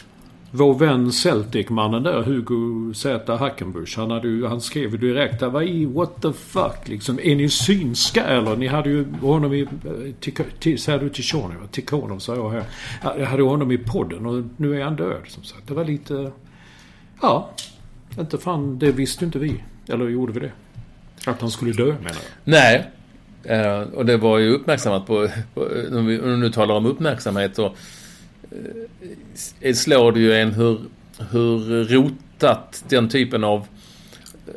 Vår vän Celtic-mannen där, Hugo Z. Hackenbusch, han, hade ju, han skrev ju direkt där, vad i, what the fuck liksom. Är ni synska eller? Ni hade ju honom i, säger du till Sean, Tikhonov sa jag här. Jag hade honom i podden och nu är han död som sagt. Det var lite, ja, inte fan, det visste inte vi. Eller gjorde vi det? Att han skulle dö menar jag. Nej. Eh, och det var ju uppmärksammat på, på om vi nu talar om uppmärksamhet så slår det ju en hur, hur rotat den typen av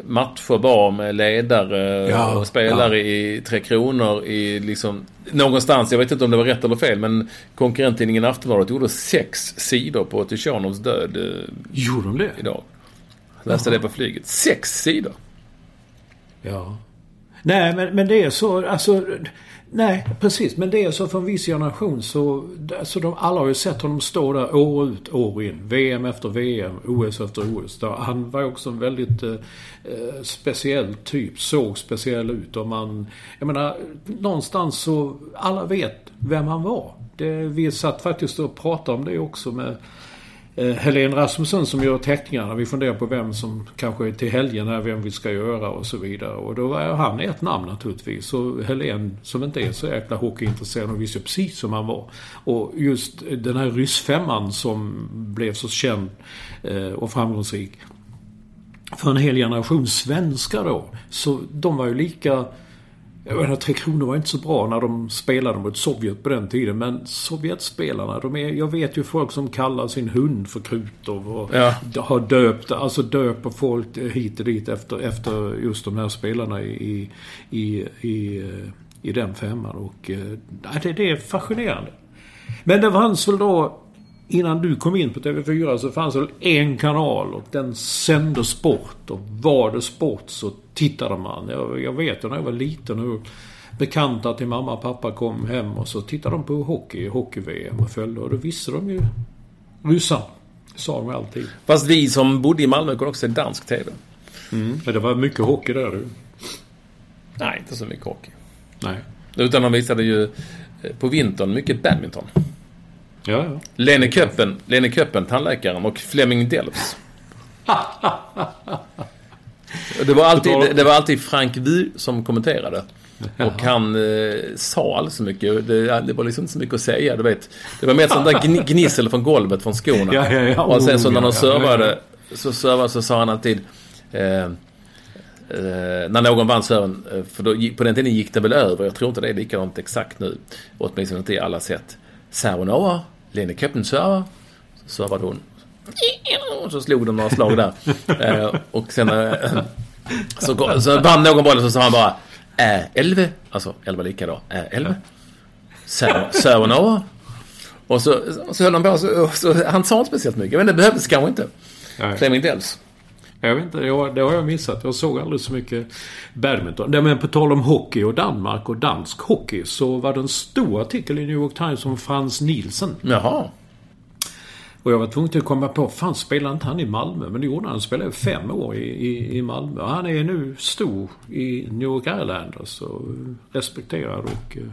matcher var med ledare Ja, och spelare i Tre Kronor i liksom någonstans, jag vet inte om det var rätt eller fel, men konkurrenttidningen Aftonbladet gjorde sex sidor på Tishanovs död eh, Gjorde de det? idag. Läste det på flyget. Sex sidor! Ja. Nej, men, men det är så, alltså... Nej, precis. Men det är så för en viss generation så... Alltså de, alla har ju sett honom stå där år ut, år in. VM efter VM, OS efter OS. Där han var ju också en väldigt eh, eh, speciell typ. Såg speciell ut. Och man... Jag menar, någonstans så... Alla vet vem han var. Det, vi satt faktiskt och pratade om det också med Eh, Helene Rasmussen som gör teckningarna. Vi funderar på vem som kanske är till helgen här, vem vi ska göra och så vidare. Och då var han ett namn naturligtvis. Och Helene som inte är så jäkla hockeyintresserad, hon visste ju precis som han var. Och just den här ryssfemman som blev så känd eh, och framgångsrik för en hel generation svenskar då. Så de var ju lika... Jag menar, Tre Kronor var inte så bra när de spelade mot Sovjet på den tiden. Men Sovjetspelarna, de är... Jag vet ju folk som kallar sin hund för Krutov och Ja. har döpt, alltså döper folk hit och dit efter, efter just de här spelarna i, i, i, i, den femman. Och eh, nej, det, det är fascinerande. Men det fanns väl då, innan du kom in på TV4 så fanns det en kanal och den sände sport. Och var det sport så tittade man. Jag, jag vet när jag var liten hur bekanta till mamma och pappa kom hem och så tittade de på hockey, hockey-VM och följde. Och då visste de ju ryssarna. Sa de alltid. Fast vi som bodde i Malmö kunde också se dansk TV. Men det var mycket hockey där du. Nej, inte så mycket hockey. Nej. Utan de visade ju eh, på vintern mycket badminton. Ja, ja. Lene Köppen, Lene Köppen, tandläkaren, och Fleming Delfs. Det var alltid, det, det var alltid Frank Wu som kommenterade. Och han eh, sa alldeles så mycket. Det, det var liksom inte så mycket att säga, du vet. Det var mer sånt där gni- gnissel från golvet från skorna. Ja, ja, ja. Och sen så Oh, när de ja, servade, så servade så sa han alltid... Eh, Eh, när någon vann serven, eh, för då, på den tiden gick det väl över. Jag tror inte det är likadant exakt nu. Åtminstone inte i alla sätt. Över, Lene server. Så servade hon. Och så slog de några slag där. Eh, och sen eh, så, så vann någon bollen så sa han bara äh, elve. Alltså elva lika då. Äh, elve. Serven serven över. Och så, så höll han på. Så, så, han sa inte speciellt mycket. Men det behövdes kanske inte. Fleming Delfs. Jag vet inte, det har, jag missat. Jag såg aldrig så mycket badminton. Men på tal om hockey och Danmark och dansk hockey så var det en stor artikel i New York Times om Frans Nielsen. Jaha. Och jag var tvungen att komma på, fan spelade inte han i Malmö? Men det gjorde han. Han spelade fem år i, i, i Malmö. Och han är nu stor i New York Islanders och respekterad och, eh,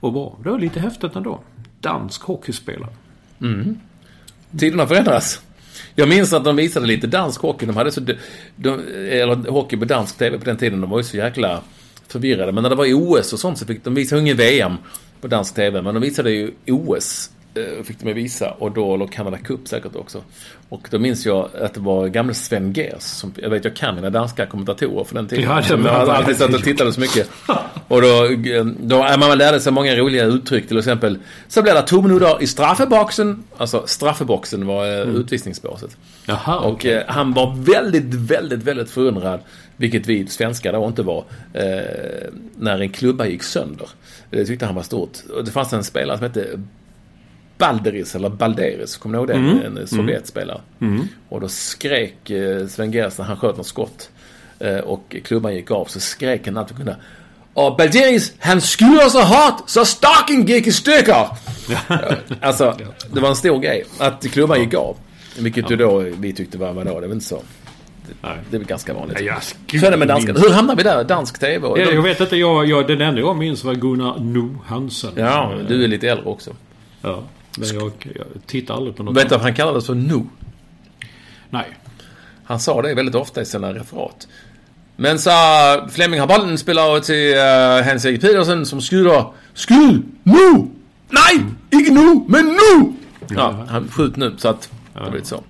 och bra. Det var lite häftigt ändå. Dansk hockeyspelare. tiderna förändras. Jag minns att de visade lite dansk hockey. De hade så, de, eller hockey på dansk TV på den tiden. De var ju så jäkla förvirrade. Men när det var OS och sånt så fick de visa ingen VM på dansk TV. Men de visade ju OS fick de ju visa. Och då, eller Canada Cup säkert också. Och då minns jag att det var gamle Sven Gers. Som, jag vet, jag kan mina danska kommentatorer för den tiden. Ja, det jag hade alltid satt och tittade så mycket. Och då, då ja, man lärde sig många roliga uttryck. Till exempel, så blev det två minuter i straffeboxen. Alltså straffeboxen var eh, utvisningsbåset. Jaha, Och okej. eh, han var väldigt, väldigt, väldigt förundrad, vilket vi svenskar då inte var, eh, när en klubba gick sönder. Det tyckte han var stort. Och det fanns en spelare som hette Balderis, eller Balderis, kommer ni ihåg det? En Sovjetspelare. Och då skrek eh, Sven Gers när han sköt något skott eh, och klubban gick av, så skrek han allt han kunde. Och Balderis, han skyller så hårt så staken gick i stycken! alltså, det var en stor grej att klubban gick av. Vilket ju då vi tyckte var, vadå, det väl inte så. Nej. Det är väl ganska vanligt. Ja, så är det med minns- Hur hamnar vi där? Dansk TV? Ja, jag vet inte, jag, jag, den enda jag minns var Gunnar No Hansen. ja, du är lite äldre också. Ja, men jag, jag tittar aldrig på något Vet du vad han kallades för Nu? Nej. Han sa det väldigt ofta i sina referat. Men så Flemming har bollen spelar till uh, Hans-Erik Pedersen som skjuter. Skjut nu! Nej! Inte nu, men nu! Ja, han skjut nu så att det blir lite så.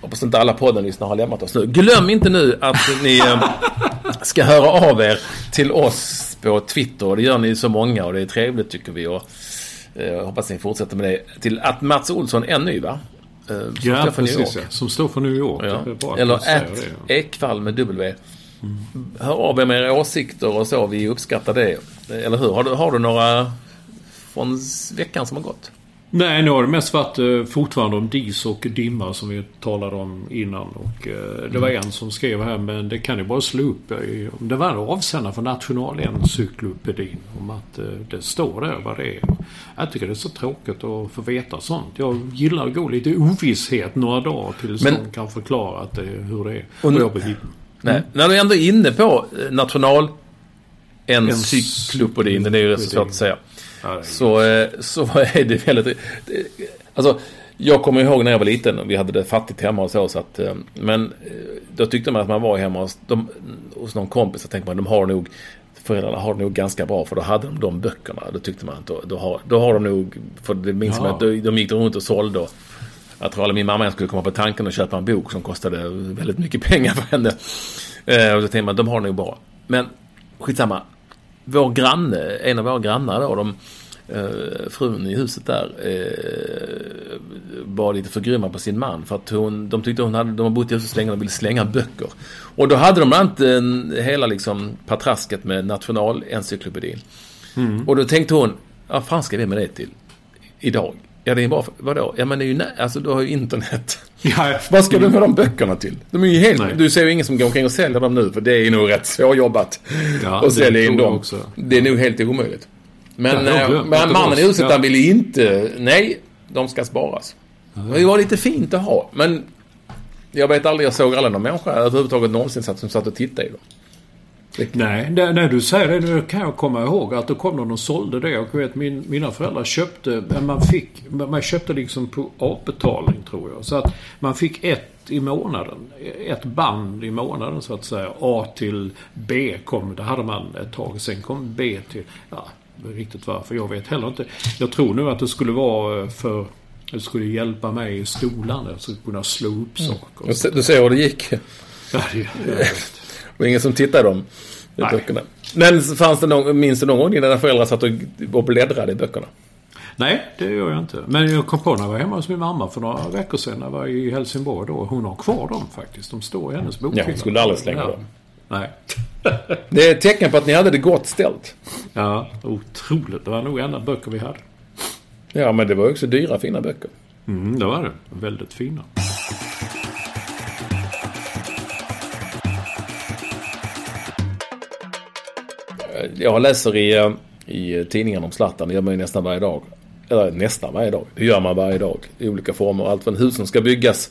Hoppas inte alla poddenlyssnare har lämnat oss nu. Glöm inte nu att ni eh, ska höra av er till oss på Twitter. Det gör ni så många och det är trevligt tycker vi. Och, eh, hoppas ni fortsätter med det. Till att Mats Olsson NY va? Eh, som Ja, står för New precis. Ja. Som står för New York. Ja. Är att Eller att det. Ekvall med W. Hör av er med era åsikter och så. Vi uppskattar det. Eller hur? Har du, har du några från veckan som har gått? Nej, nu har det mest varit eh, fortfarande om dis och dimma som vi talade om innan. Och, eh, det var en som skrev här, men det kan ju bara slå upp. eh, Det var en avsändare för Nationalencyklopedin. Om att det står där vad det är. Jag tycker det är så tråkigt att få veta sånt. Jag gillar att gå lite i ovisshet några dagar tills Men- någon kan förklara att det, hur det är. Och Och nu- jag begriper. Nej. När du ändå är inne på eh, national encyklopedin, det är ju rätt så svårt att säga. Så, eh, så är det väldigt... Alltså, jag kommer ihåg när jag var liten och vi hade det fattigt hemma och så. så att, eh, men eh, då tyckte man att man var hemma hos, de, hos någon kompis och tänkte man de har nog Föräldrarna har det nog ganska bra för då hade de de böckerna. Då tyckte man att då, då, har, då har de nog... För det minns Ja. man att de, de gick runt och sålde. Och, jag tror aldrig min mamma skulle komma på tanken att köpa en bok som kostade väldigt mycket pengar för henne. Eh, och då tänkte man att de har det nog bra. Men skitsamma. Vår granne, en av våra grannar då, de, eh, frun i huset där, eh, var lite förgrymmad på sin man. För att hon, de tyckte hon hade, de har bott i huset så länge de ville slänga böcker. Och då hade de annat en, hela liksom patrasket med nationalencyklopedin. Och då tänkte hon, vad fan ska vi med det till? Idag? Ja, det är bara för, vadå? Ja, men det är ju, alltså du har ju internet. Ja, Vad ska du med de böckerna till? De är ju helt... Nej. Du ser ju ingen som går omkring och säljer dem nu, för det är nog rätt svårjobbat. Ja, att sälja in dem. också. Det är nog helt omöjligt. Men, Ja, glömde men mannen i huset, ja. han ville inte... Nej, de ska sparas. Det var lite fint att ha, men... Jag vet aldrig, jag såg aldrig någon människa överhuvudtaget någonsin satt, som satt och tittade i dem. Nej, när, när du säger det nu kan jag komma ihåg att det kom någon och sålde det. Jag vet min, mina föräldrar köpte, men man fick, man köpte liksom på avbetalning tror jag. Så att man fick ett i månaden. Ett band i månaden så att säga. A till B kom, det hade man ett tag. Sen kom B till, ja, riktigt varför, jag vet heller inte. Jag tror nu att det skulle vara för det skulle hjälpa mig i skolan. Jag skulle kunna slå upp saker. Du ser- Du ser hur det gick. Ja, det, jag vet. Det var ingen som tittade dem. I Nej. böckerna. Men fanns det någon, minns du någon gång dina föräldrar satt och, och bläddrade i böckerna? Nej, det gör jag inte. Men jag kom på när jag var hemma hos min mamma för några veckor sedan. När jag var i Helsingborg då. Hon har kvar dem faktiskt. De står i hennes bokhylla. Ja, hon skulle aldrig slänga dem. Nej. Det är ett tecken på att ni hade det gott ställt. Ja, otroligt. Det var nog enda böcker vi hade. Ja, men det var också dyra, fina böcker. Mm, det var det. Väldigt fina. Jag läser i, eh, i tidningen om Zlatan. Det gör man ju nästan varje dag. Eller nästan varje dag. Det gör man varje dag. I olika former. Allt från hus som ska byggas.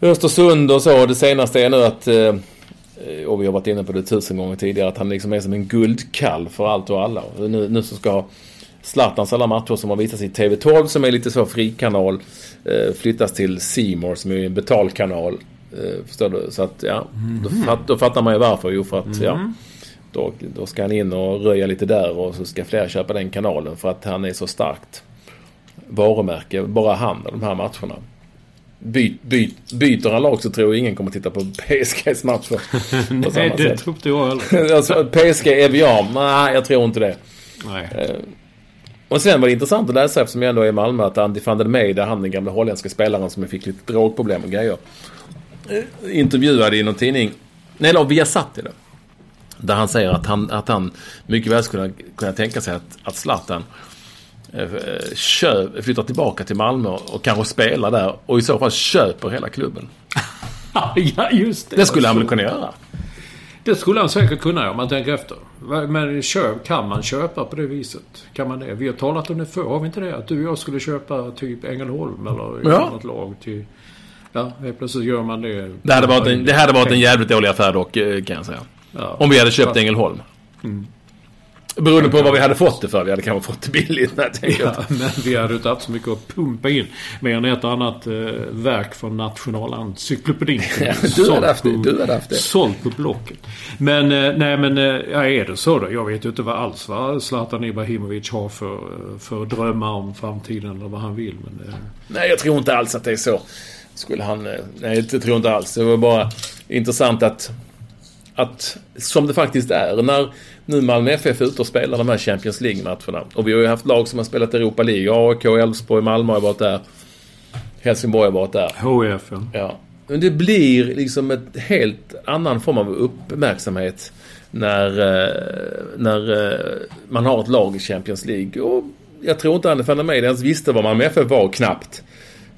Östersund och så. Det senaste är nu att, eh, och vi har varit inne på det tusen gånger tidigare, att han liksom är som en guldkalv för allt och alla. Nu, nu så ska Zlatans alla matcher som har visats i TV12 som är lite så frikanal eh, flyttas till Simor som är en betalkanal. Förstår du? Så att ja, då, fatt, då fattar man ju varför. Jo för att ja, då, då ska han in och röja lite där och så ska fler köpa den kanalen för att han är så starkt varumärke. Bara han de här matcherna. Byt, byt, byter han lag så tror jag ingen kommer titta på PSGs matcher. på Nej, det sätt. tror inte jag heller. alltså, PSG Evian, nej jag tror inte det. Nej. Och sen var det intressant att läsa eftersom jag ändå är i Malmö att Andy van der Meijde, han den gamla holländska spelaren som fick lite drogproblem och grejer. eh, Intervjuade i någon tidning, nej eller via satt i det. Där han säger att han, att han mycket väl skulle kunna tänka sig att, att Zlatan eh, köp, flyttar tillbaka till Malmö och kanske spelar där och i så fall köper hela klubben. ja, just det. Det skulle han väl kunna göra? Det skulle han säkert kunna om man tänker efter. Men köp, kan man köpa på det viset? Kan man det? Vi har talat om det förr, har vi inte det? Att du och jag skulle köpa typ Ängelholm eller Ja. annat lag till... Ja, helt plötsligt gör man det. Det hade varit en, det hade varit en jävligt dålig affär dock, eh, kan jag säga. Ja. Om vi hade köpt Ja. Ängelholm. Beroende på vad vi hade fått det för. Vi hade kanske fått det billigt. när jag Ja, men vi hade inte haft så mycket att pumpa in. Mer än ett annat eh, verk från Nationalencyklopedin. Ja, du hade haft det, du hade haft det. Sålt på Blocket. Men, eh, nej men, eh, ja, är det så då? Jag vet ju inte vad alls vad Zlatan Ibrahimovic har för, för drömmar om framtiden eller vad han vill. Men, eh, Nej, jag tror inte alls att det är så. Skulle han... eh, Nej, det tror jag inte alls. Det var bara intressant att... Att, som det faktiskt är, när nu Malmö FF är ute och spelar de här Champions League-matcherna. Och vi har ju haft lag som har spelat Europa League. AIK, Elfsborg, Malmö har varit där. Helsingborg har varit där. HIF ja. Men det blir liksom ett helt annan form av uppmärksamhet när, eh, när eh, man har ett lag i Champions League. Och jag tror inte Anne van der ens visste vad Malmö FF var knappt.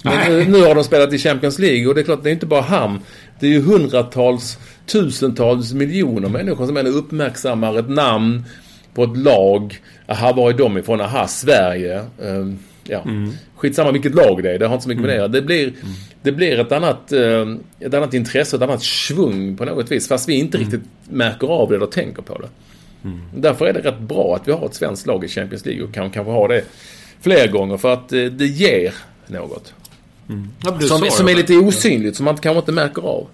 Nu, nu har de spelat i Champions League och det är klart, det är inte bara han. Det är ju hundratals, tusentals miljoner människor som ändå uppmärksammar ett namn på ett lag. Aha, var är de ifrån? Aha, Sverige. Ehm, ja. Skitsamma vilket lag det är, det har inte så mycket med det att göra. det blir, det blir ett annat, eh, ett annat intresse, ett annat svung på något vis. Fast vi inte riktigt märker av det eller tänker på det. Därför är det rätt bra att vi har ett svenskt lag i Champions League och kan kanske ha det fler gånger för att eh, det ger något. Det Som, som är lite osynligt, som man kanske inte märker av.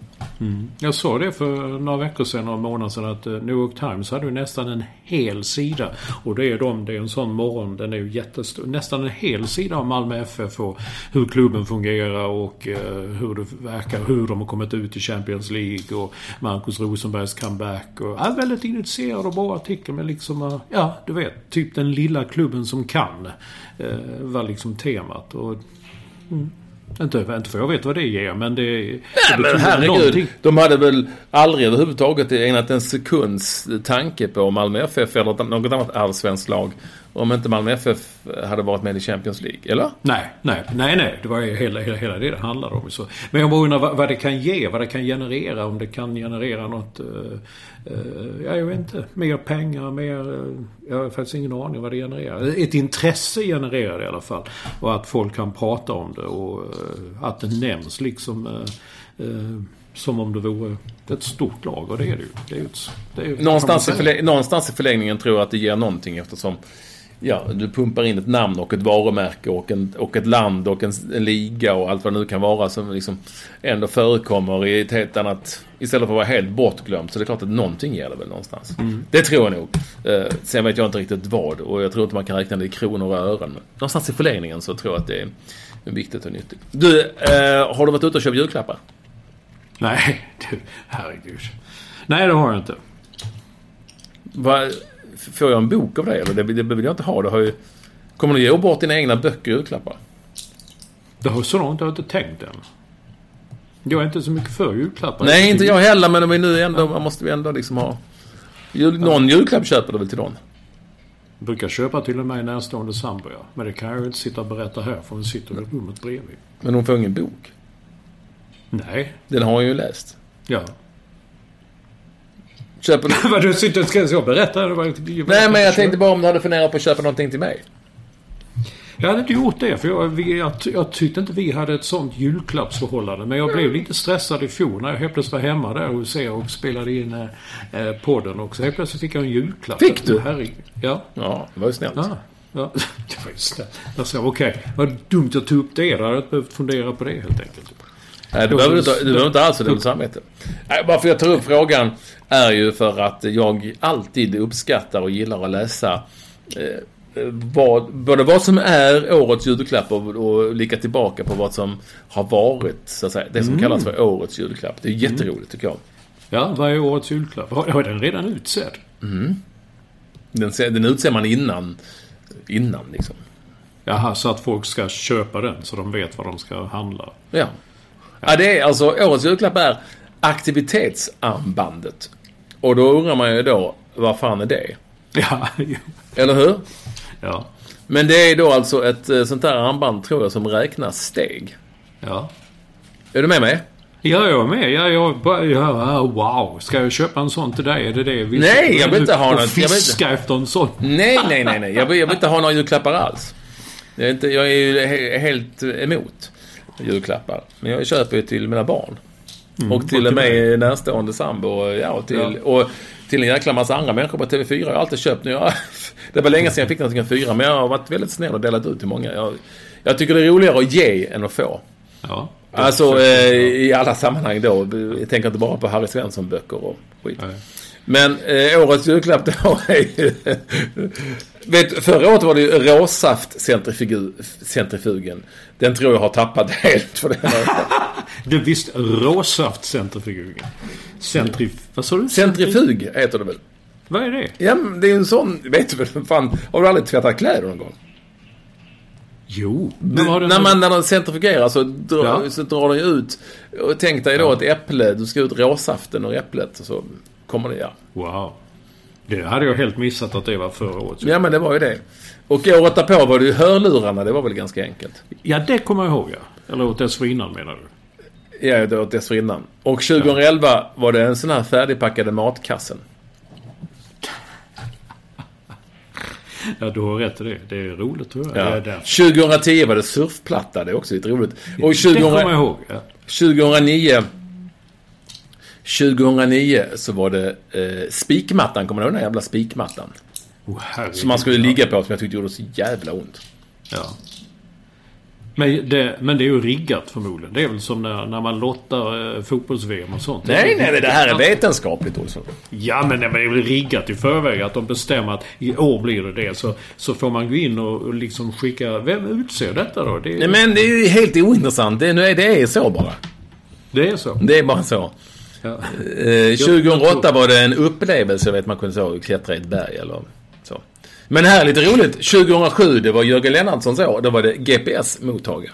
Jag sa det för några veckor sedan, några månader sedan, att eh, New York Times hade ju nästan en hel sida. Och det är de, det är en sån morgon, den är ju jättestor. Nästan en hel sida om Malmö FF och hur klubben fungerar och eh, hur det verkar, hur de har kommit ut i Champions League och Marcus Rosenbergs comeback. Och, ja, väldigt initierad och bra artikel med liksom, eh, ja du vet, typ den lilla klubben som kan. Eh, var liksom temat. Och, mm, inte, inte för jag vet vad det ger, men det, det Nej, men betyder herregud. någonting. De hade väl aldrig överhuvudtaget ägnat en sekunds tanke på Malmö FF eller något annat allsvenskt lag. Om inte Malmö FF hade varit med i Champions League. Eller? Nej, nej, nej, nej. Det var ju hela, hela, hela det det handlade om. Så. Men jag bara undrar vad, vad det kan ge, vad det kan generera. Om det kan generera något... Uh, ja, jag vet inte. Mer pengar, mer... Uh, jag har faktiskt ingen aning vad det genererar. Ett intresse genererar det i alla fall. Och att folk kan prata om det och uh, att det nämns liksom... Uh, som om det vore ett stort lag. Och det är det ju. Det är ju det är ju Någonstans i, kan man säga. förlä- någonstans i förlängningen tror jag att det ger någonting eftersom Ja, du pumpar in ett namn och ett varumärke och, en, och ett land och en, en liga och allt vad det nu kan vara som liksom ändå förekommer i ett helt annat... Istället för att vara helt bortglömt. Så det är klart att någonting det väl någonstans. Det tror jag nog. Eh, sen vet jag inte riktigt vad och jag tror inte man kan räkna det i kronor och ören. Men någonstans i förlängningen så tror jag att det är viktigt och nyttigt. Du, eh, har du varit ute och köpt julklappar? Nej, du, herregud. Nej, det har jag inte. Va, får jag en bok av dig eller? Det, det vill jag inte ha. Det har ju, kommer du ge bort dina egna böcker i julklappar? Det har så långt jag inte tänkt än. Jag är inte så mycket för julklappar. Nej, inte jag heller, men vi nu ändå, man måste vi ändå liksom ha... Jul, någon julklapp köper du väl till någon? Jag brukar köpa till en mig närstående sambo, ja. Men det kan jag ju inte sitta och berätta här för hon sitter i rummet bredvid. Men hon får ingen bok. Nej. Den har hon ju läst. Ja. Köper du... Vad du sitter ska jag berätta? Nej, men jag tänkte bara om du hade funderat på att köpa någonting till mig. Jag hade inte gjort det, för jag, jag, jag tyckte inte vi hade ett sånt julklappsförhållande. Men jag blev lite stressad i fjol när jag helt plötsligt var hemma där hos er och spelade in eh, eh, podden. Och så helt plötsligt fick jag en julklapp. Fick du? Herregud. Ja. Ja, det var ju snällt. Ja. Ja, det var. Jag sa okej, vad dumt jag tog upp det. Jag hade inte behövt fundera på det helt enkelt. Nej, du behöver inte, du behöver inte alls ha dåligt samvete. Nej, varför jag tar upp frågan är ju för att jag alltid uppskattar och gillar att läsa eh, vad, både vad som är årets julklapp och, och blicka tillbaka på vad som har varit, så att säga. Det som kallas för årets julklapp. Det är jätteroligt tycker jag. Ja, vad är årets julklapp? Har den redan utsedd? Den, ser- den utser man innan, innan liksom. Jaha, så att folk ska köpa den så de vet vad de ska handla. Ja. Ja, det är alltså årets julklapp är aktivitetsarmbandet. Och då undrar man ju då, vad fan är det? Ja. Eller hur? ja, Men det är då alltså ett eh, sånt där armband, tror jag, som räknar steg. ja. Är du med mig? Ja, jag är med. Ja, jag ja, ja, wow. Ska jag köpa en sån till dig? Är det det vi Nej, jag vill inte ha något. Jag vill fiska efter en sån. Nej, nej, nej, nej. Jag vill, jag vill inte ha några julklappar alls. Jag är, inte, jag är ju he, helt emot julklappar. Men jag köper ju till mina barn. och till och med närstående sambo. och, Ja, och, till, Ja. och till en jäkla massa andra människor på TV4. Jag har alltid köpt nu. Jag, det var länge sedan jag fick någonting av fyra, men jag har varit väldigt snäll och delat ut till många. Jag, jag tycker det är roligare att ge än att få. Ja. Alltså eh, i alla sammanhang då. Jag tänker inte bara på Harry Svensson-böcker och skit. Nej. Men eh, årets julklapp då är ju... Vet, förra året var det ju råsaftcentrifugen. Den tror jag har tappat helt. För den Du visst, råsaftcentrifugen. Centrif... Vad sa du? Centrifug heter det väl? Vad är det? Ja, det är en sån... Vet du väl? Fan, har du aldrig tvättat kläder någon gång? Jo. Den när, man, när den centrifugerar så, drar Ja. så drar den ut. Och tänk dig då ett äpple. Du ska ut råsaften ur äpplet. Och så kommer det, ja. Wow. Det hade jag helt missat att det var förra året. Ja, men det var ju det. Och året därpå var det ju hörlurarna. Det var väl ganska enkelt. Ja, det kommer jag ihåg ja. Eller åt dessförinnan menar du? Ja, det var dessförinnan. Och 2011 var det en sån här färdigpackade matkassen. Ja, du har rätt i det. Det är roligt tror jag. Ja. Det är därför. 2010 var det surfplatta. Det är också lite roligt. Och Det kommer jag 2000, ihåg. Ja. 2009 2009 så var det eh, spikmattan. Kommer du ihåg den jävla spikmattan? Oh. Som man skulle ligga på som jag tyckte gjorde så jävla ont. Ja. Men det, men det är ju riggat förmodligen. Det är väl som när, när man lottar eh, fotbolls-VM och sånt. Nej, nej, nej, det här är vetenskapligt Olsson. Ja, men det är väl riggat i förväg att de bestämmer att i år blir det det. Så, så får man gå in och, och liksom skicka... Vem utser detta då? Det är, Nej, men det är ju helt ointressant. Det, nu är, det är så bara. det är så. Det är bara så. Ja. Eh, 2008 var det en upplevelse, vet man kunde så, klättra i ett berg eller så. Men här är lite roligt. 2007, det var Jörgen Lennartssons år. Då var det GPS-mottagare.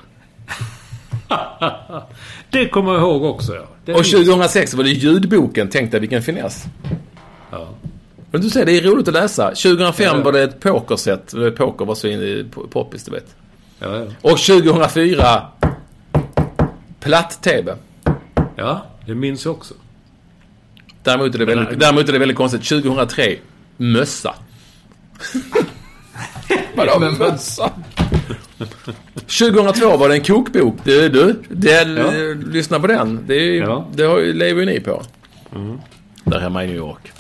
Det kommer jag ihåg också, ja. Är Och 2006 var det ljudboken. Tänk dig vilken finess. Ja. Men du ser, det är roligt att läsa. 2005 Ja. var det ett pokerset. Poker var så in i poppis, du vet. Ja, ja. Och 2004 platt-tv. ja, det minns jag också. Däremot är det väldigt, däremot är det väldigt konstigt. 2003 mössa. Vadå mössa? 2002 var det en kokbok. Du, du. Det, Ja. Lyssna på den. Det, är, ju- Ja. det har, lever ju ni på. Där hemma i New York.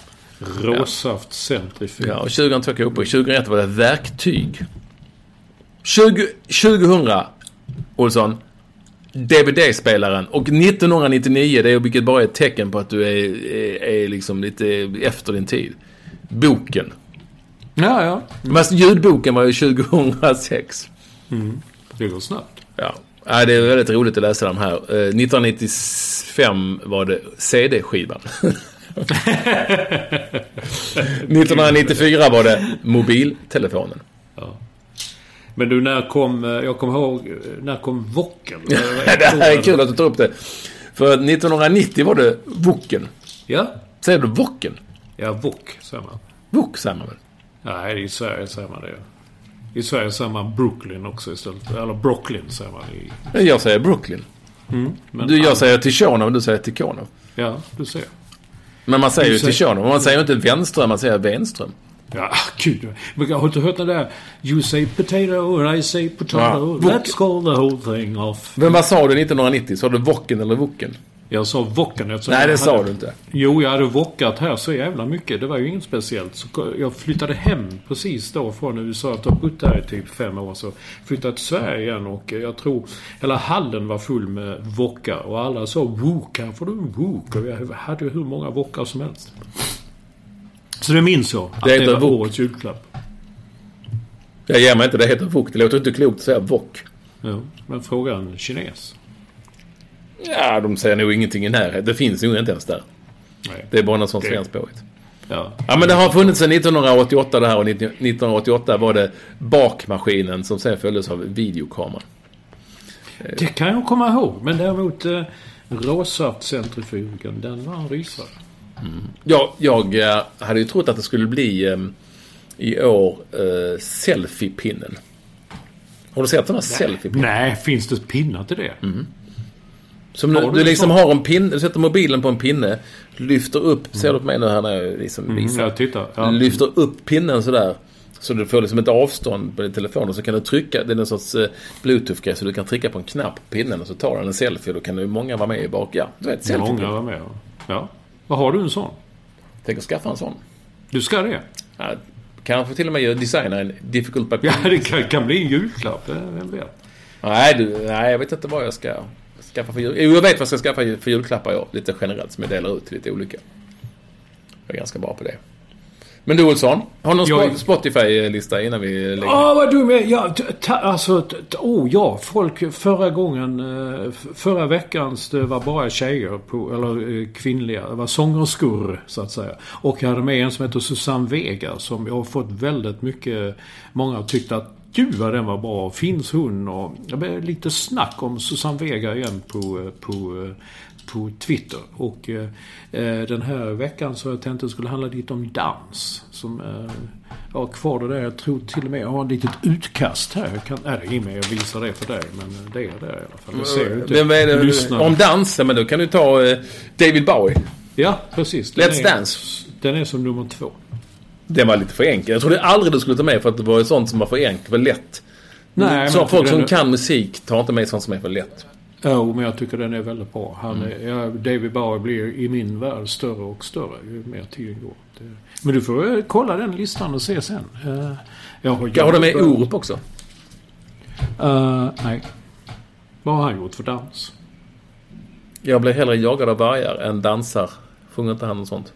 Råsaftcentrifug. Ja, och 2002 kokbok. 2001 var det verktyg. 20, 2000 Olsson. DVD-spelaren. Och 1999, det är vilket bara är ett tecken på att du är, är, är liksom lite efter din tid. Boken. ja, ja. Men ljudboken var ju 2006. Det går snabbt. Ja. ja, det är väldigt roligt att läsa de här. Eh, 1995 var det CD-skivan. 1994 var det mobiltelefonen. Men du, när kom... eh, Jag kommer ihåg... eh, När kom Wocken? det här är kul att du tar upp det. För 1990 var det Woken. Ja. Säger du Woken? Ja, Wok säger man. Wok säger man väl? Nej, i Sverige säger man det. I Sverige säger man Brooklyn också istället. Eller Brooklyn säger man i... Jag säger Brooklyn. Men Du, jag säger Tikhonov och du säger Tikhonov. Ja, du ser. Men man säger Du ju säger- Tikhonov. Man säger ju inte Wenström, man säger Wenström. Ja, gud. Men har du hört den där? You say potato I say potato. Ja. Let's call the whole thing off. Men vad sa du 1990? Sa du Woken eller Woken? Jag sa eftersom Nej, jag det sa hade- du inte. Jo, jag hade wockat här så jävla mycket. Det var ju inget speciellt. Så jag flyttade hem precis då från USA. Efter att ha bott där i typ fem år. Så flyttade jag till Sverige igen och jag tror hela hallen var full med wokka. Och alla sa wok, här får du en wok. Och jag hade ju hur många wockar som helst. Så det minns jag. Att Det det, heter var wok. årets julklapp. Jag ger mig inte, det heter wok. Det låter inte klokt att säga wok. Ja, men fråga en kines. Ja, de säger nog ingenting i närheten. Det finns nog inte ens där. Nej. Det är bara något sånt Det- svenskt påhitt. Ja. Ja, men det har funnits sedan 1988 det här och 19- 1988 var det bakmaskinen som sen följdes av videokameran. Det kan jag komma ihåg. Men däremot eh, råsaftcentrifugen, den var en rysare. Ja, jag eh, hade ju trott att det skulle bli eh, i år eh, selfie-pinnen. Har du sett sådana selfie-pinnar? Nej, finns det pinnar till det? Som Har du, du liksom har en pinne, du sätter mobilen på en pinne, lyfter upp, ser du på mig nu här när jag liksom Mm, visar? jag tittar. Ja. Lyfter upp pinnen sådär. Så du får liksom ett avstånd på din telefon och så kan du trycka, det är en sorts eh, bluetooth-grej så du kan trycka på en knapp på pinnen och så tar den en selfie och då kan ju många vara med i bak. Ja, du vet selfie Många var med. ja. Ja. Vad har du en sån? Tänk att skaffa en sån. Du ska det? Ja, kanske till och med designa en difficult by Ja, det kan, kan bli en julklapp. eh, Vem vet? Nej, du, nej, jag vet inte vad jag ska skaffa för jul. Jo, jag vet vad jag ska skaffa för julklappar i år. Lite generellt som jag delar ut till lite olika. Jag är ganska bra på det. Men du Olsson, har du någon Spotify-lista innan vi lägger Åh, vad dum jag är. ja, ta, Alltså, oh ja. Folk förra gången, eh, förra veckans, det var bara tjejer på, eller eh, kvinnliga. Det var sångerskor, så att säga. Och jag hade med en som heter Susanne Vega som jag har fått väldigt mycket, många har tyckt att Gud vad den var bra. Finns hon? Och det blev lite snack om Susanne Vega igen på, eh, på, på Twitter. Och eh, eh, den här veckan så har jag tänkt att det skulle handla lite om dans. Som, eh, jag har kvar det där. Jag tror till och med jag har ett litet utkast här. Jag kan, nej, inget jag visar det för dig. Men eh, det är det i alla fall. Det ser ju inte Vem är det? Om dans, men då kan du ta eh, David Bowie. Ja, precis. Den Let's är, Dance. Den är som nummer två. Den var lite för enkel. Jag trodde aldrig du skulle ta med för att det var sånt som var för enkelt, för lätt. Nej, så folk som den- kan musik tar inte med sånt som är för lätt. Jo, men jag tycker den är väldigt bra. Han Mm. ja, David Bowie blir i min värld större och större ju mer tiden går. Men du får eh, kolla den listan och se sen. Eh, jag har, Jag har du med Orup också? Uh, nej. Vad har han gjort för dans? Jag blir hellre jagad av vargar än dansar. Sjunger inte han något sånt?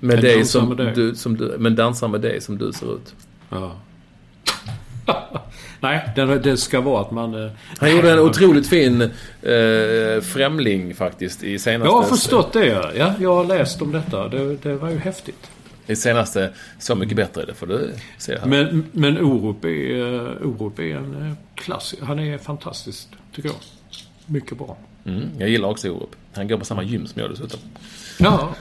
Med Än dig som, med dig. Du, som du... Men dansar med dig som du ser ut. Ja. nej, det, det ska vara att man... eh, Han gjorde en otroligt fin eh, främling faktiskt i senaste... Jag har förstått det, ja. ja. Jag har läst om detta. Det, det var ju häftigt. I senaste Så mycket bättre är det får du se här. Men, men Orup är, eh, Orup är en eh, klass. Han är fantastisk, tycker jag. Mycket bra. Mm, jag gillar också Orup. Han går på samma gym som jag dessutom. Ja.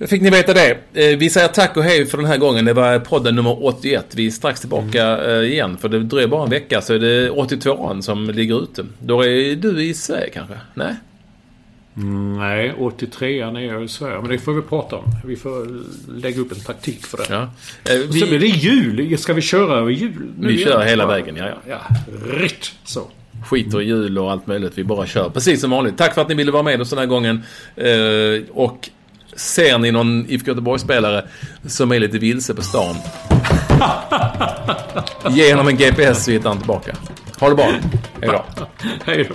Fick ni veta det. Eh, Vi säger tack och hej för den här gången. Det var podden nummer 81. Vi är strax tillbaka eh, igen. För det dröjer bara en vecka så är det 82an som ligger ute. Då är du i Sverige kanske? Nej? Nej, 83an är jag i Sverige. Men det får vi prata om. Vi får lägga upp en taktik för det. Ja. Eh, Och så blir det jul. Ska vi köra över jul? nu Vi igen? kör hela vägen, ja, ja. Ja, rätt så skiter i jul och allt möjligt. Vi bara kör. Precis som vanligt. Tack för att ni ville vara med oss den här gången. Eh, och ser ni någon IFK Göteborg-spelare som är lite vilse på stan. Ge honom en GPS så hittar han tillbaka. Ha det bra. Hej då. Hej då.